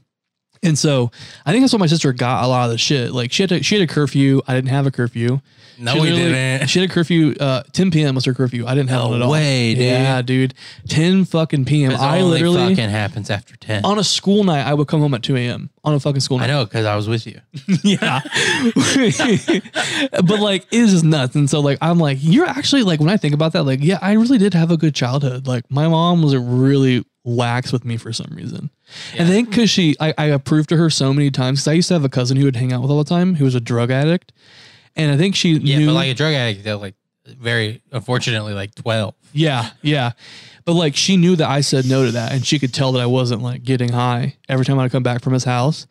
and so I think that's what my sister got a lot of the shit. Like she had to, she had a curfew. I didn't have a curfew. No, She we didn't. She had a curfew. Uh, 10 p.m. was her curfew. I didn't have No it at all. way, dude. Yeah, dude. 10 fucking p.m. I literally fucking happens after ten. on a school night. I would come home at 2 a.m. on a fucking school night. I know because I was with you. [LAUGHS] yeah. [LAUGHS] but like it is just nuts. And so like I'm like, you're actually like when I think about that, like, yeah, I really did have a good childhood. Like my mom was a really lax with me for some reason. And I think because she I, I approved to her so many times because I used to have a cousin who would hang out with all the time who was a drug addict. And I think she Yeah, knew but like a drug addict, they're like very unfortunately like twelve. Yeah, yeah. But like she knew that I said no to that and she could tell that I wasn't like getting high every time I'd come back from his house.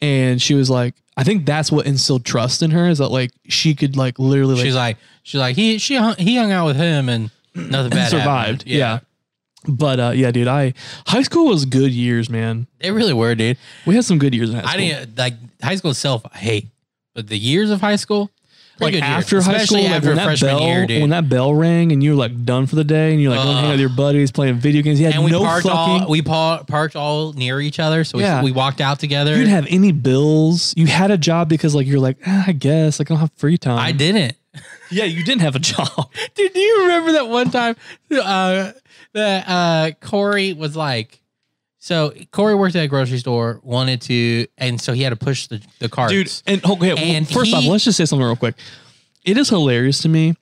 And she was like, I think that's what instilled trust in her is that like she could like literally like she's like she's like he she hung, he hung out with him and nothing bad survived. happened. Yeah. But uh yeah, dude, I high school was good years, man. they really were, dude. We had some good years in high school. I didn't like high school itself. I hate, but the years of high school, like pretty good years. after high Especially school, like after when that freshman bell, year, dude. when that bell rang and you were like done for the day and you're like going to hang out with your buddies playing video games. You had and we no parked fucking all we pa- parked all near each other, so we, Yeah. we walked out together. you didn't have any bills. You had a job because like you're like, ah, I guess like I don't have free time. I didn't. Yeah, you didn't have a job. [LAUGHS] Dude, do you remember that one time uh, that uh, Corey was like, so Corey worked at a grocery store, wanted to, and so he had to push the, the carts. Dude, and okay, well, And first off, let's just say something real quick. It is hilarious to me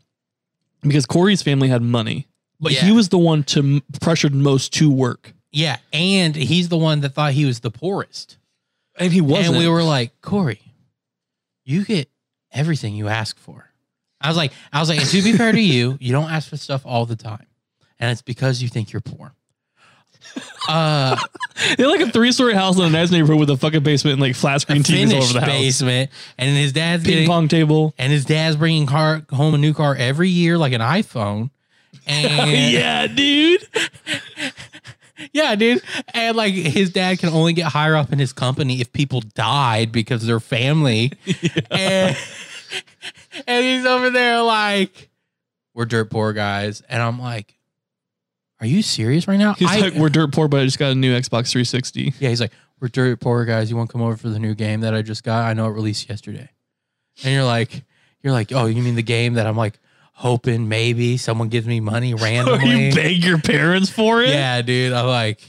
because Corey's family had money, but he was the one to m- pressured most to work, yeah, and he's the one that thought he was the poorest. and he wasn't. And we were like, Corey, you get everything you ask for. I was like, I was like, and to be fair to you, you don't ask for stuff all the time. And it's because you think you're poor. [LAUGHS] Uh they had like a three story house in a nice neighborhood with a fucking basement and like flat screen TVs all over the house, basement. And his dad's ping getting pong table. and his dad's bringing car home a new car every year, like an iPhone. [LAUGHS] And yeah, dude. [LAUGHS] yeah, dude. And like his dad can only get higher up in his company if people died because they're family. And, and he's over there like, we're dirt poor guys. And I'm like, are you serious right now? He's I- like, we're dirt poor, but I just got a new Xbox 360. yeah, he's like, we're dirt poor guys. You want to come over for the new game that I just got? I know it released yesterday. And you're like, you're like, oh, you mean the game that I'm like hoping maybe someone gives me money [LAUGHS] randomly? you beg your parents for it? Yeah, dude. I'm like,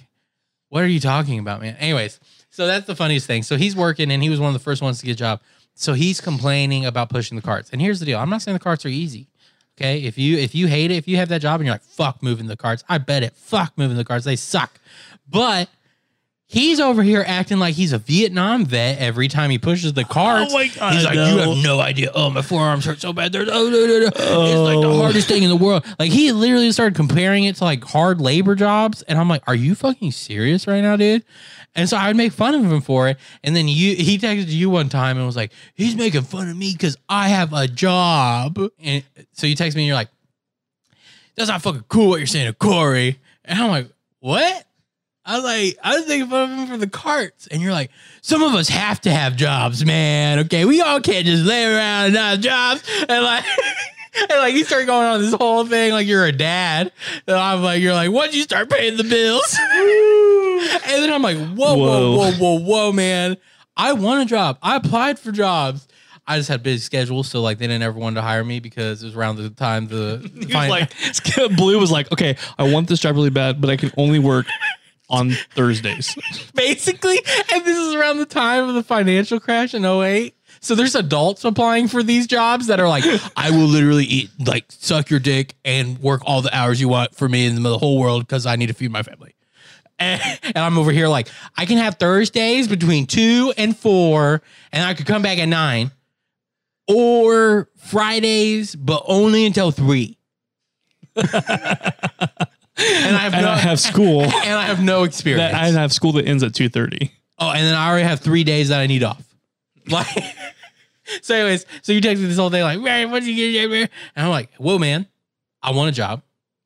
what are you talking about, man? Anyways, so that's the funniest thing. So he's working and he was one of the first ones to get a job. So he's complaining about pushing the carts. And here's the deal. I'm not saying the carts are easy. Okay. If you if you hate it, if you have that job and you're like, fuck moving the cards, I bet it. Fuck moving the cards. They suck. But He's over here acting like he's a Vietnam vet every time he pushes the carts. Oh my God, He's like, no. you have no idea. Oh, my forearms hurt so bad. They're, oh, no, no, no. It's like the Oh. hardest thing in the world. Like he literally started comparing it to like hard labor jobs, and I'm like, are you fucking serious right now, dude? And so I would make fun of him for it. And then you, he texted you one time and was like, he's making fun of me because I have a job. And so you text me and you're like, that's not fucking cool what you're saying to Corey. And I'm like, what? I was like, I was making fun of him for the carts. And you're like, some of us have to have jobs, man. Okay. We all can't just lay around and not have jobs. And like, [LAUGHS] and like you start going on this whole thing like you're a dad. And I'm like, you're like, once you start paying the bills. [LAUGHS] and then I'm like, whoa, whoa, Whoa. whoa, whoa, whoa, man. I want a job. I applied for jobs. I just had busy schedules, so like they didn't ever want to hire me because it was around the time the [LAUGHS] He was like, Blue was like, okay, I want this job really bad, but I can only work on Thursdays. [LAUGHS] basically. And this is around the time of the financial crash in 08. So there's adults applying for these jobs that are like, [LAUGHS] I will literally eat, like, suck your dick and work all the hours you want for me in the whole world because I need to feed my family. And, and I'm over here like, I can have Thursdays between two and four, and I could come back at nine, or Fridays, but only until three. [LAUGHS] and I have and no, I have school [LAUGHS] and I have no experience. that I have school that ends at two thirty. Oh, and then I already have three days that I need off. Like, [LAUGHS] so, anyways, so you text me this whole day, like, man, what you get? man?" And I'm like, whoa, man, I want a job.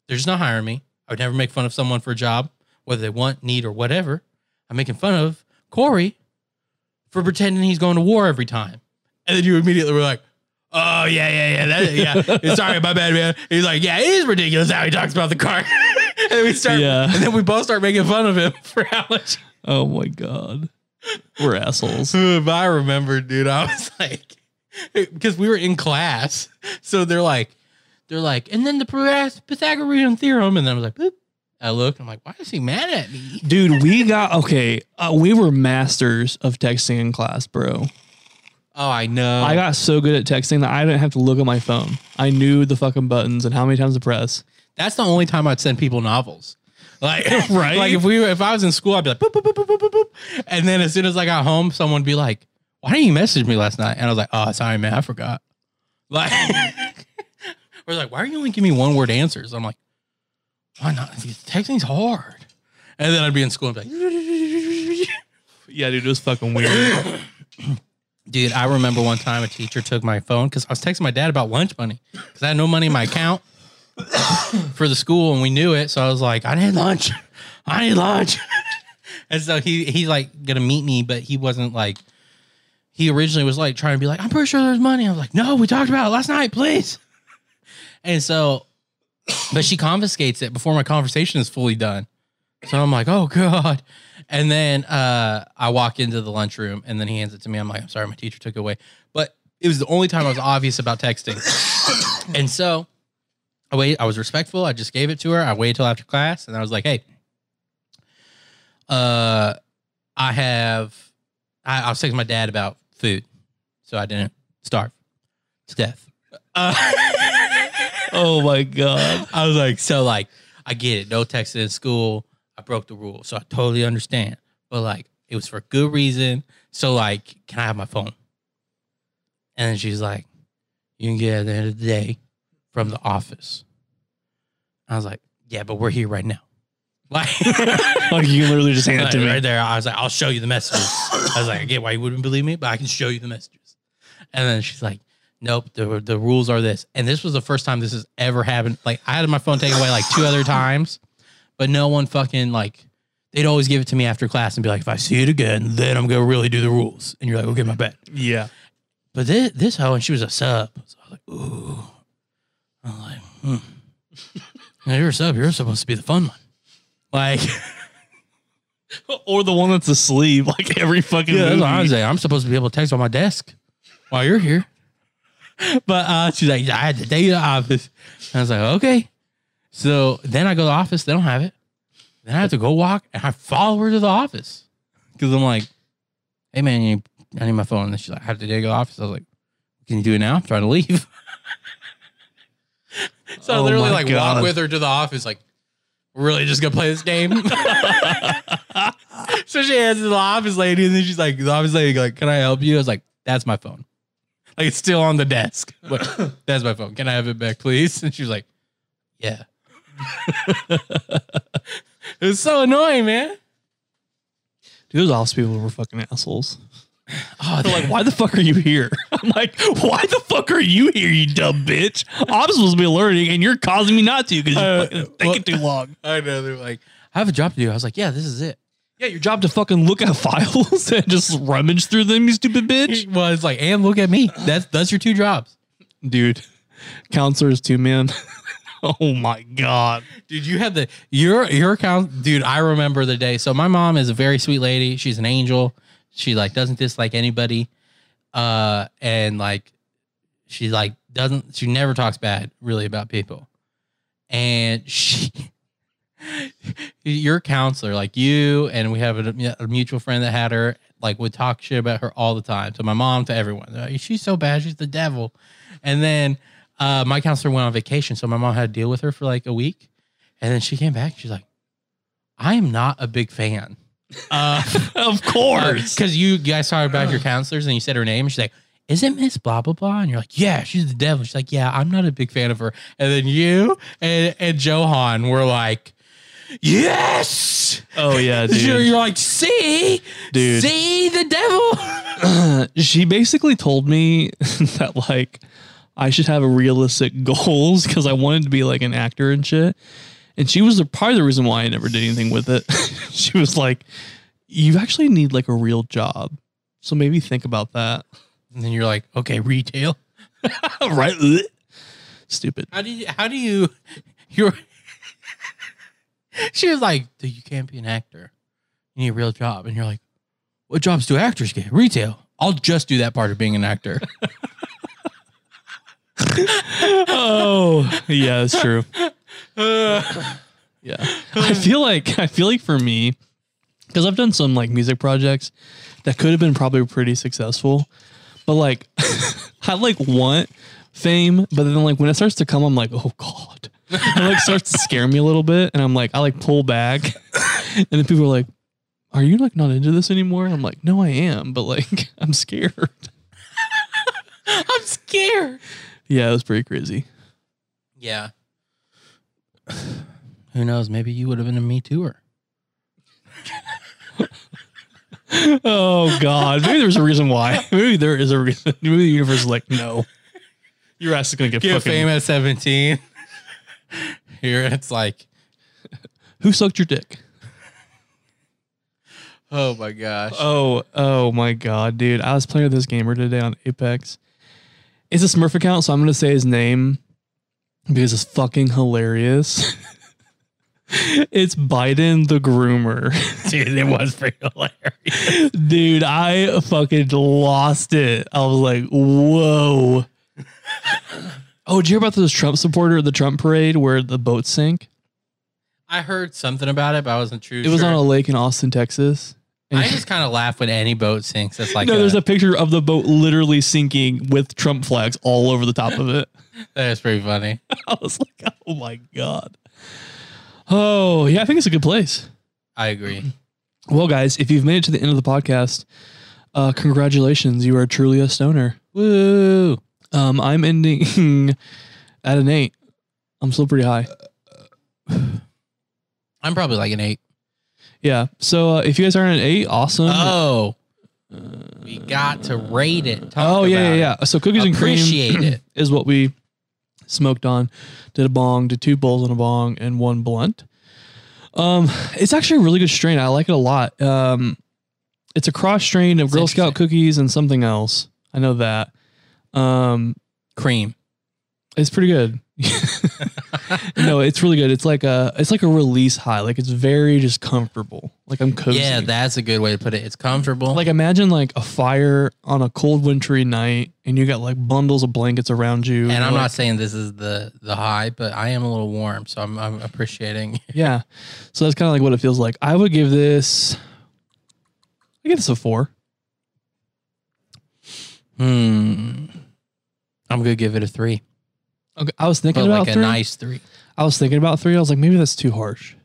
They're just not hiring me. I would never make fun of someone for a job, whether they want, need, or whatever. I'm making fun of Corey for pretending he's going to war every time. And then you immediately were like, oh, yeah, yeah, yeah. That, yeah. [LAUGHS] Sorry, my bad, man. He's like, yeah, it is ridiculous how he talks about the car. [LAUGHS] and then we start, Yeah. and then we both start making fun of him for how much Oh my god, we're assholes. [LAUGHS] but I remember, dude, I was like, because we were in class, so they're like, they're like, and then the Pythagorean theorem, and then I was like, Boop. I look, I'm like, why is he mad at me? Dude, we got okay. Uh, we were masters of texting in class, bro. Oh, I know. I got so good at texting that I didn't have to look at my phone. I knew the fucking buttons and how many times to press. That's the only time I'd send people novels. Like, [LAUGHS] [LAUGHS] Right? Like if we if I was in school, I'd be like, boop, boop, boop, boop, boop, boop, boop. and then as soon as I got home, someone would be like, why didn't you message me last night? And I was like, oh, sorry, man, I forgot. [LAUGHS] Like, or like, why are you only giving me one word answers? I'm like, why not? Texting's hard. And then I'd be in school and be like, Yeah, dude, it was fucking weird. [COUGHS] dude, I remember one time a teacher took my phone because I was texting my dad about lunch money because I had no money in my account [COUGHS] for the school and we knew it. So I was like, I need lunch. [LAUGHS] I need lunch. [LAUGHS] and so he he's like gonna meet me, but he wasn't like he originally was like trying to be like, I'm pretty sure there's money. I was like, no, we talked about it last night, please. [LAUGHS] And so, [COUGHS] but she confiscates it before my conversation is fully done. So I'm like, oh God. And then uh, I walk into the lunchroom and then he hands it to me. I'm like, I'm sorry, my teacher took it away. But it was the only time I was obvious about texting. [COUGHS] and so I wait, I was respectful. I just gave it to her. I waited till after class and I was like, hey, uh, I have, I, I was texting my dad about food. So I didn't starve to death. Uh, [LAUGHS] oh my god. I was like, so like, I get it. No texting in school. I broke the rule, so I totally understand. But like, it was for a good reason. So like, can I have my phone? And she's like, you can get it at the end of the day from the office. I was like, yeah, but we're here right now. [LAUGHS] Like, [LAUGHS] Like you can literally just hand it to me. right there. I was like, I'll show you the messages. I was like, I get why you wouldn't believe me, but I can show you the messages. And then she's like, Nope, the the rules are this. And this was the first time this has ever happened. Like I had my phone taken away like two other times, but no one fucking like they'd always give it to me after class and be like, if I see it again, then I'm gonna really do the rules. And you're like, okay, my bad. Yeah. But this this hoe and she was a sub. So I was like, ooh. I'm like, hmm. Now you're a sub, you're supposed to be the fun one. Like [LAUGHS] Or the one that's asleep, [LAUGHS] like every fucking Yeah, I was saying. I'm supposed to be able to text on my desk while you're here. [LAUGHS] But uh, she's like, I had to take you to the office. And I was like, okay. So then I go to the office. They don't have it. Then I have to go walk and I follow her to the office because I'm like, hey man, you, I need my phone. And she's like, I have to take you to the office. I was like, can you do it now? I'm trying to leave. So I Oh literally my like God. walk with her to the office, like, we're really just gonna play this game. [LAUGHS] so she hands it to the office lady, and then she's like, the office lady, like, can I help you? I was like, that's my phone. Like it's still on the desk. But [COUGHS] that's my phone. Can I have it back, please? And she was like, yeah. [LAUGHS] it was so annoying, man. Dude, those office people were fucking assholes. Oh, They're like, why the fuck are you here? [LAUGHS] I'm like, why the fuck are you here, you dumb bitch? I'm supposed to be learning and you're causing me not to because you're Uh, fucking taking too long. [LAUGHS] I know. They're like, I have a job to do. I was like, yeah, this is it. Yeah, your job to fucking look at [LAUGHS] files and just rummage through them, you stupid bitch. Well, it's like, and look at me. That's that's your two jobs. Dude, counselors too, man. oh my God. Dude, you had the your your account, dude. I remember the day. So my mom is a very sweet lady. She's an angel. She like doesn't dislike anybody, uh, and like she like doesn't. She never talks bad really about people, and she. [LAUGHS] Your counselor, like you, and we have a, a mutual friend that had her, like would talk shit about her all the time. To my mom, to everyone, like, she's so bad, she's the devil. And then uh, my counselor went on vacation, so my mom had to deal with her for like a week. And then she came back. She's like, I am not a big fan. Uh, [LAUGHS] Of course. Because you guys talked about your counselors and you said her name. And she's like, Is it Miss blah, blah, blah? And you're like, Yeah, she's the devil. She's like, Yeah, I'm not a big fan of her. And then you and, and Johan were like, Yes. oh, yeah, [LAUGHS] You're, you're like, See, Dude. see the devil. [LAUGHS] [CLEARS THROAT] she basically told me that, like, I should have realistic goals because I wanted to be like an actor and shit. And she was the, probably the reason why I never did anything with it. [LAUGHS] she was like, You actually need like a real job. So maybe think about that. And then you're like, Okay, retail. [LAUGHS] right? Stupid. How do you? How do you? [LAUGHS] You're. she was like, "Dude, you can't be an actor. You need a real job." And you're like, "What jobs do actors get? Retail. I'll just do that part of being an actor." oh, yeah, that's true. [LAUGHS] Yeah. I feel like I feel like for me, because I've done some like music projects that could have been probably pretty successful, but like [LAUGHS] I like want fame, but then like when it starts to come, I'm like, oh god, it like starts to scare me a little bit, and I'm like, I like pull back, and then people are like, are you like not into this anymore? And I'm like, no, I am, but like [LAUGHS] I'm scared. I'm scared. Yeah, it was pretty crazy. Yeah. [SIGHS] Who knows? Maybe you would have been a Me Tooer. [LAUGHS] Oh God, maybe there's a reason why. [LAUGHS] Maybe there is a reason. [LAUGHS] Maybe the universe is like, no, your ass is gonna get Get fucking. fame at 17. Here it's like, Who sucked your dick? oh my gosh. Oh, oh my God, dude! I was playing with this gamer today on Apex. It's a Smurf account, so I'm gonna say his name because it's fucking hilarious. [LAUGHS] it's Biden the groomer. [LAUGHS] Dude, it was pretty hilarious. Dude, I fucking lost it. I was like, whoa. oh, did you hear about this Trump supporter, at the Trump parade where the boat sank? I heard something about it, but I wasn't true. It was sure. on a lake in Austin, Texas. I [LAUGHS] just kind of laugh when any boat sinks. That's like no, there's a picture of the boat literally sinking with Trump flags all over the top of it. [LAUGHS] that's pretty funny. [LAUGHS] I was like, oh my God. Oh, yeah, I think it's a good place. I agree. [CLEARS THROAT] Well, guys, if you've made it to the end of the podcast, uh, congratulations. You are truly a stoner. Woo! Um, I'm ending at an eight. I'm still pretty high. [SIGHS] I'm probably like an eight. Yeah. So uh, if you guys are an eight, awesome. Oh, we got to rate it. Oh yeah, yeah, yeah. So cookies and cream it. [CLEARS THROAT] is what we smoked on. Did a bong, did two bowls on a bong, and one blunt. Um, it's actually a really good strain. I like it a lot. Um, it's a cross strain of It's Girl Scout cookies and something else. I know that. Um, Cream. it's pretty good. [LAUGHS] no, it's really good. It's like a it's like a release high. Like it's very just comfortable. Like I'm cozy. Yeah, that's a good way to put it. It's comfortable. like imagine like a fire on a cold wintry night and you got like bundles of blankets around you. and I'm like, not saying this is the the high, but I am a little warm, so I'm I'm appreciating. [LAUGHS] Yeah. So that's kind of like what it feels like. I would give this I give this a four. Hmm. I'm gonna give it a three. Okay. I was thinking But about like a three. nice three. I was thinking about three. I was like, maybe that's too harsh.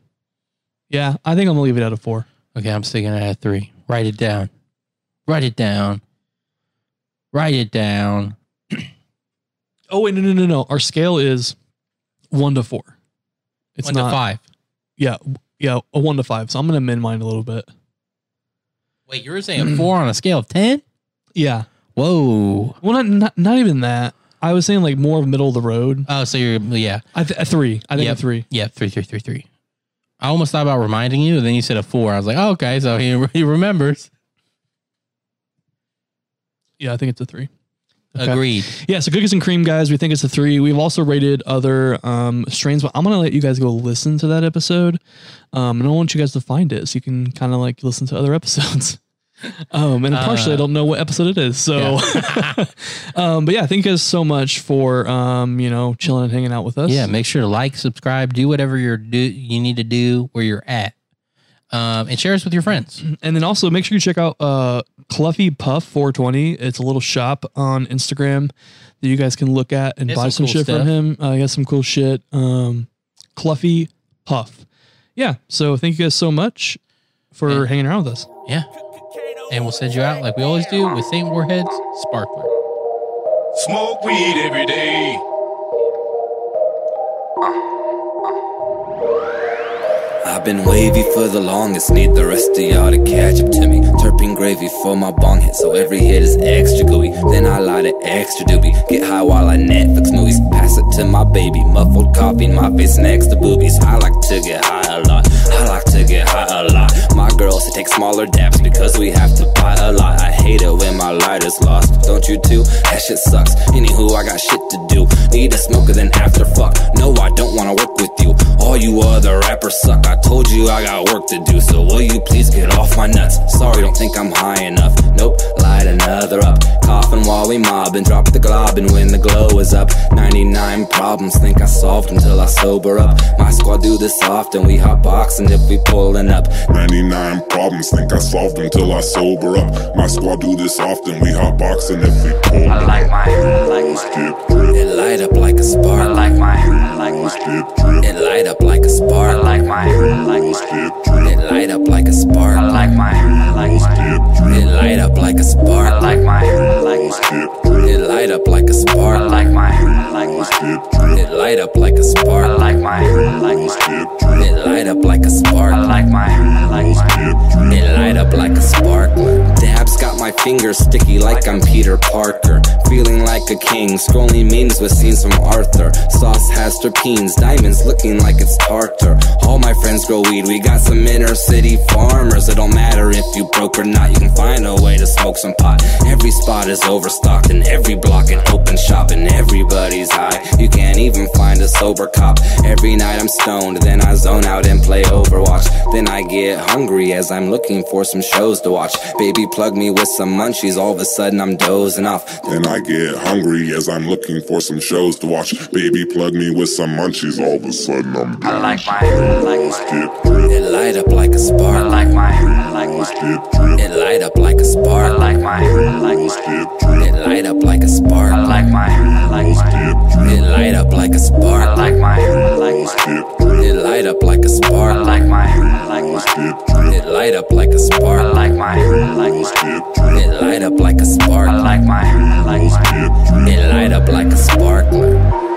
Yeah, I think I'm gonna leave it at a four. Okay, I'm sticking at three. Write it down. Write it down. Write it down. [CLEARS THROAT] Oh wait, no, no, no, no. Our scale is one to four. It's One not to five. Yeah, yeah, a one to five. So I'm gonna amend mine a little bit. Wait, you were saying four on a scale of ten? [CLEARS THROAT] Yeah. Whoa. Well, not not, not even that. I was saying like more of middle of the road. Oh, so you're yeah. I th- a three. I think Yep. a three. Yeah, three, three, three, three. I almost thought about reminding you, and then you said a four. I was like, oh, okay, so he, [LAUGHS] he remembers. Yeah, I think it's a three. Okay. Agreed. Yeah, so cookies and cream, guys. We think it's a three. We've also rated other um, strains, but I'm gonna let you guys go listen to that episode, um, and I want you guys to find it so you can kind of like listen to other [LAUGHS] episodes. Um, and partially, I Uh, don't know what episode it is. So, [LAUGHS] [LAUGHS] um, but yeah, thank you guys so much for um, you know chilling and hanging out with us. Yeah, make sure to like, subscribe, do whatever you're do you need to do where you're at, um, and share us with your friends. And then also make sure you check out uh Cluffy Puff 420. It's a little shop on Instagram that you guys can look at and buy some some, cool shit stuff. from him. Uh, he has some cool shit. Um Cluffy Puff. Yeah. So thank you guys so much for Yeah. hanging around with us. Yeah, and we'll send you out like we always do with Saint Warhead's Sparkler. Smoke weed every day. I've been wavy for the longest, need the rest of y'all to catch up to me. Terpene gravy for my bong hit, so every hit is extra gooey. Then I light it extra doobie. Get high while I Netflix movies. Pass it to my baby, muffled coffee my face next to boobies. I like to get high a lot. I like to get high a lot. My girls take smaller dabs because we have to buy a lot. I hate it when my lighter's lost. Don't you too? That shit sucks. Anywho, I got shit to do. Need a smoker then after fuck. No, I don't wanna work with you. All you other rappers suck. I told you I got work to do, so will you please get off my nuts? Sorry, don't think I'm high enough. Nope, light another up. Coughing while we mob and drop the glob, and when the glow is up, 99 problems think I solved until I sober up. My squad do this often, we hot boxing if we pulling up. 99 problems, think I solved until I sober up. My squad do this often, we hot boxing if we pull I like my, I like Let's my, dip drip, it light up like a spark. I like my, I like let's my, dip drip, it light up like a spark. I like my, I like my. It light up like a spark. I like my, like my. It light up like a spark. I like my, like my. It light up like a spark. I like my, like my. It light up like a spark. I like my, like my. It light up like a spark. I like my, like my. It light up like a sparkler. Dabs got my fingers sticky like I'm Peter Parker. Feeling like a king, scrolling memes with scenes from Arthur. Sauce has terpenes, diamonds looking like it's tartar. All my friends grow weed, we got some inner city farmers. It don't matter if you broke or not, you can find a way to smoke some pot. Every spot is overstocked, and every block an open shop, and everybody's high. You can't even find a sober cop. Every night I'm stoned, then I zone out and play Overwatch. Then I get hungry as I'm looking for some shows to watch. Baby, plug me with some munchies, all of a sudden I'm dozing off. Then I get hungry as I'm looking for some shows to watch. Baby, plug me with some munchies. All of a sudden, I'm I like my, I like my. Dip drip, It light up like a spark. I like my, I like my. drip, It light up like a spark. I like my, I like my. drip, It light up like a spark. I like my, I like my. drip, It light up like a spark. I like my, I like my. drip, It light up like a spark. I like my, I like my. drip, It light up like a spark. I like my, I like my. drip, It light up like a spark. I like my, I like my. drip. It light up like a sparkler.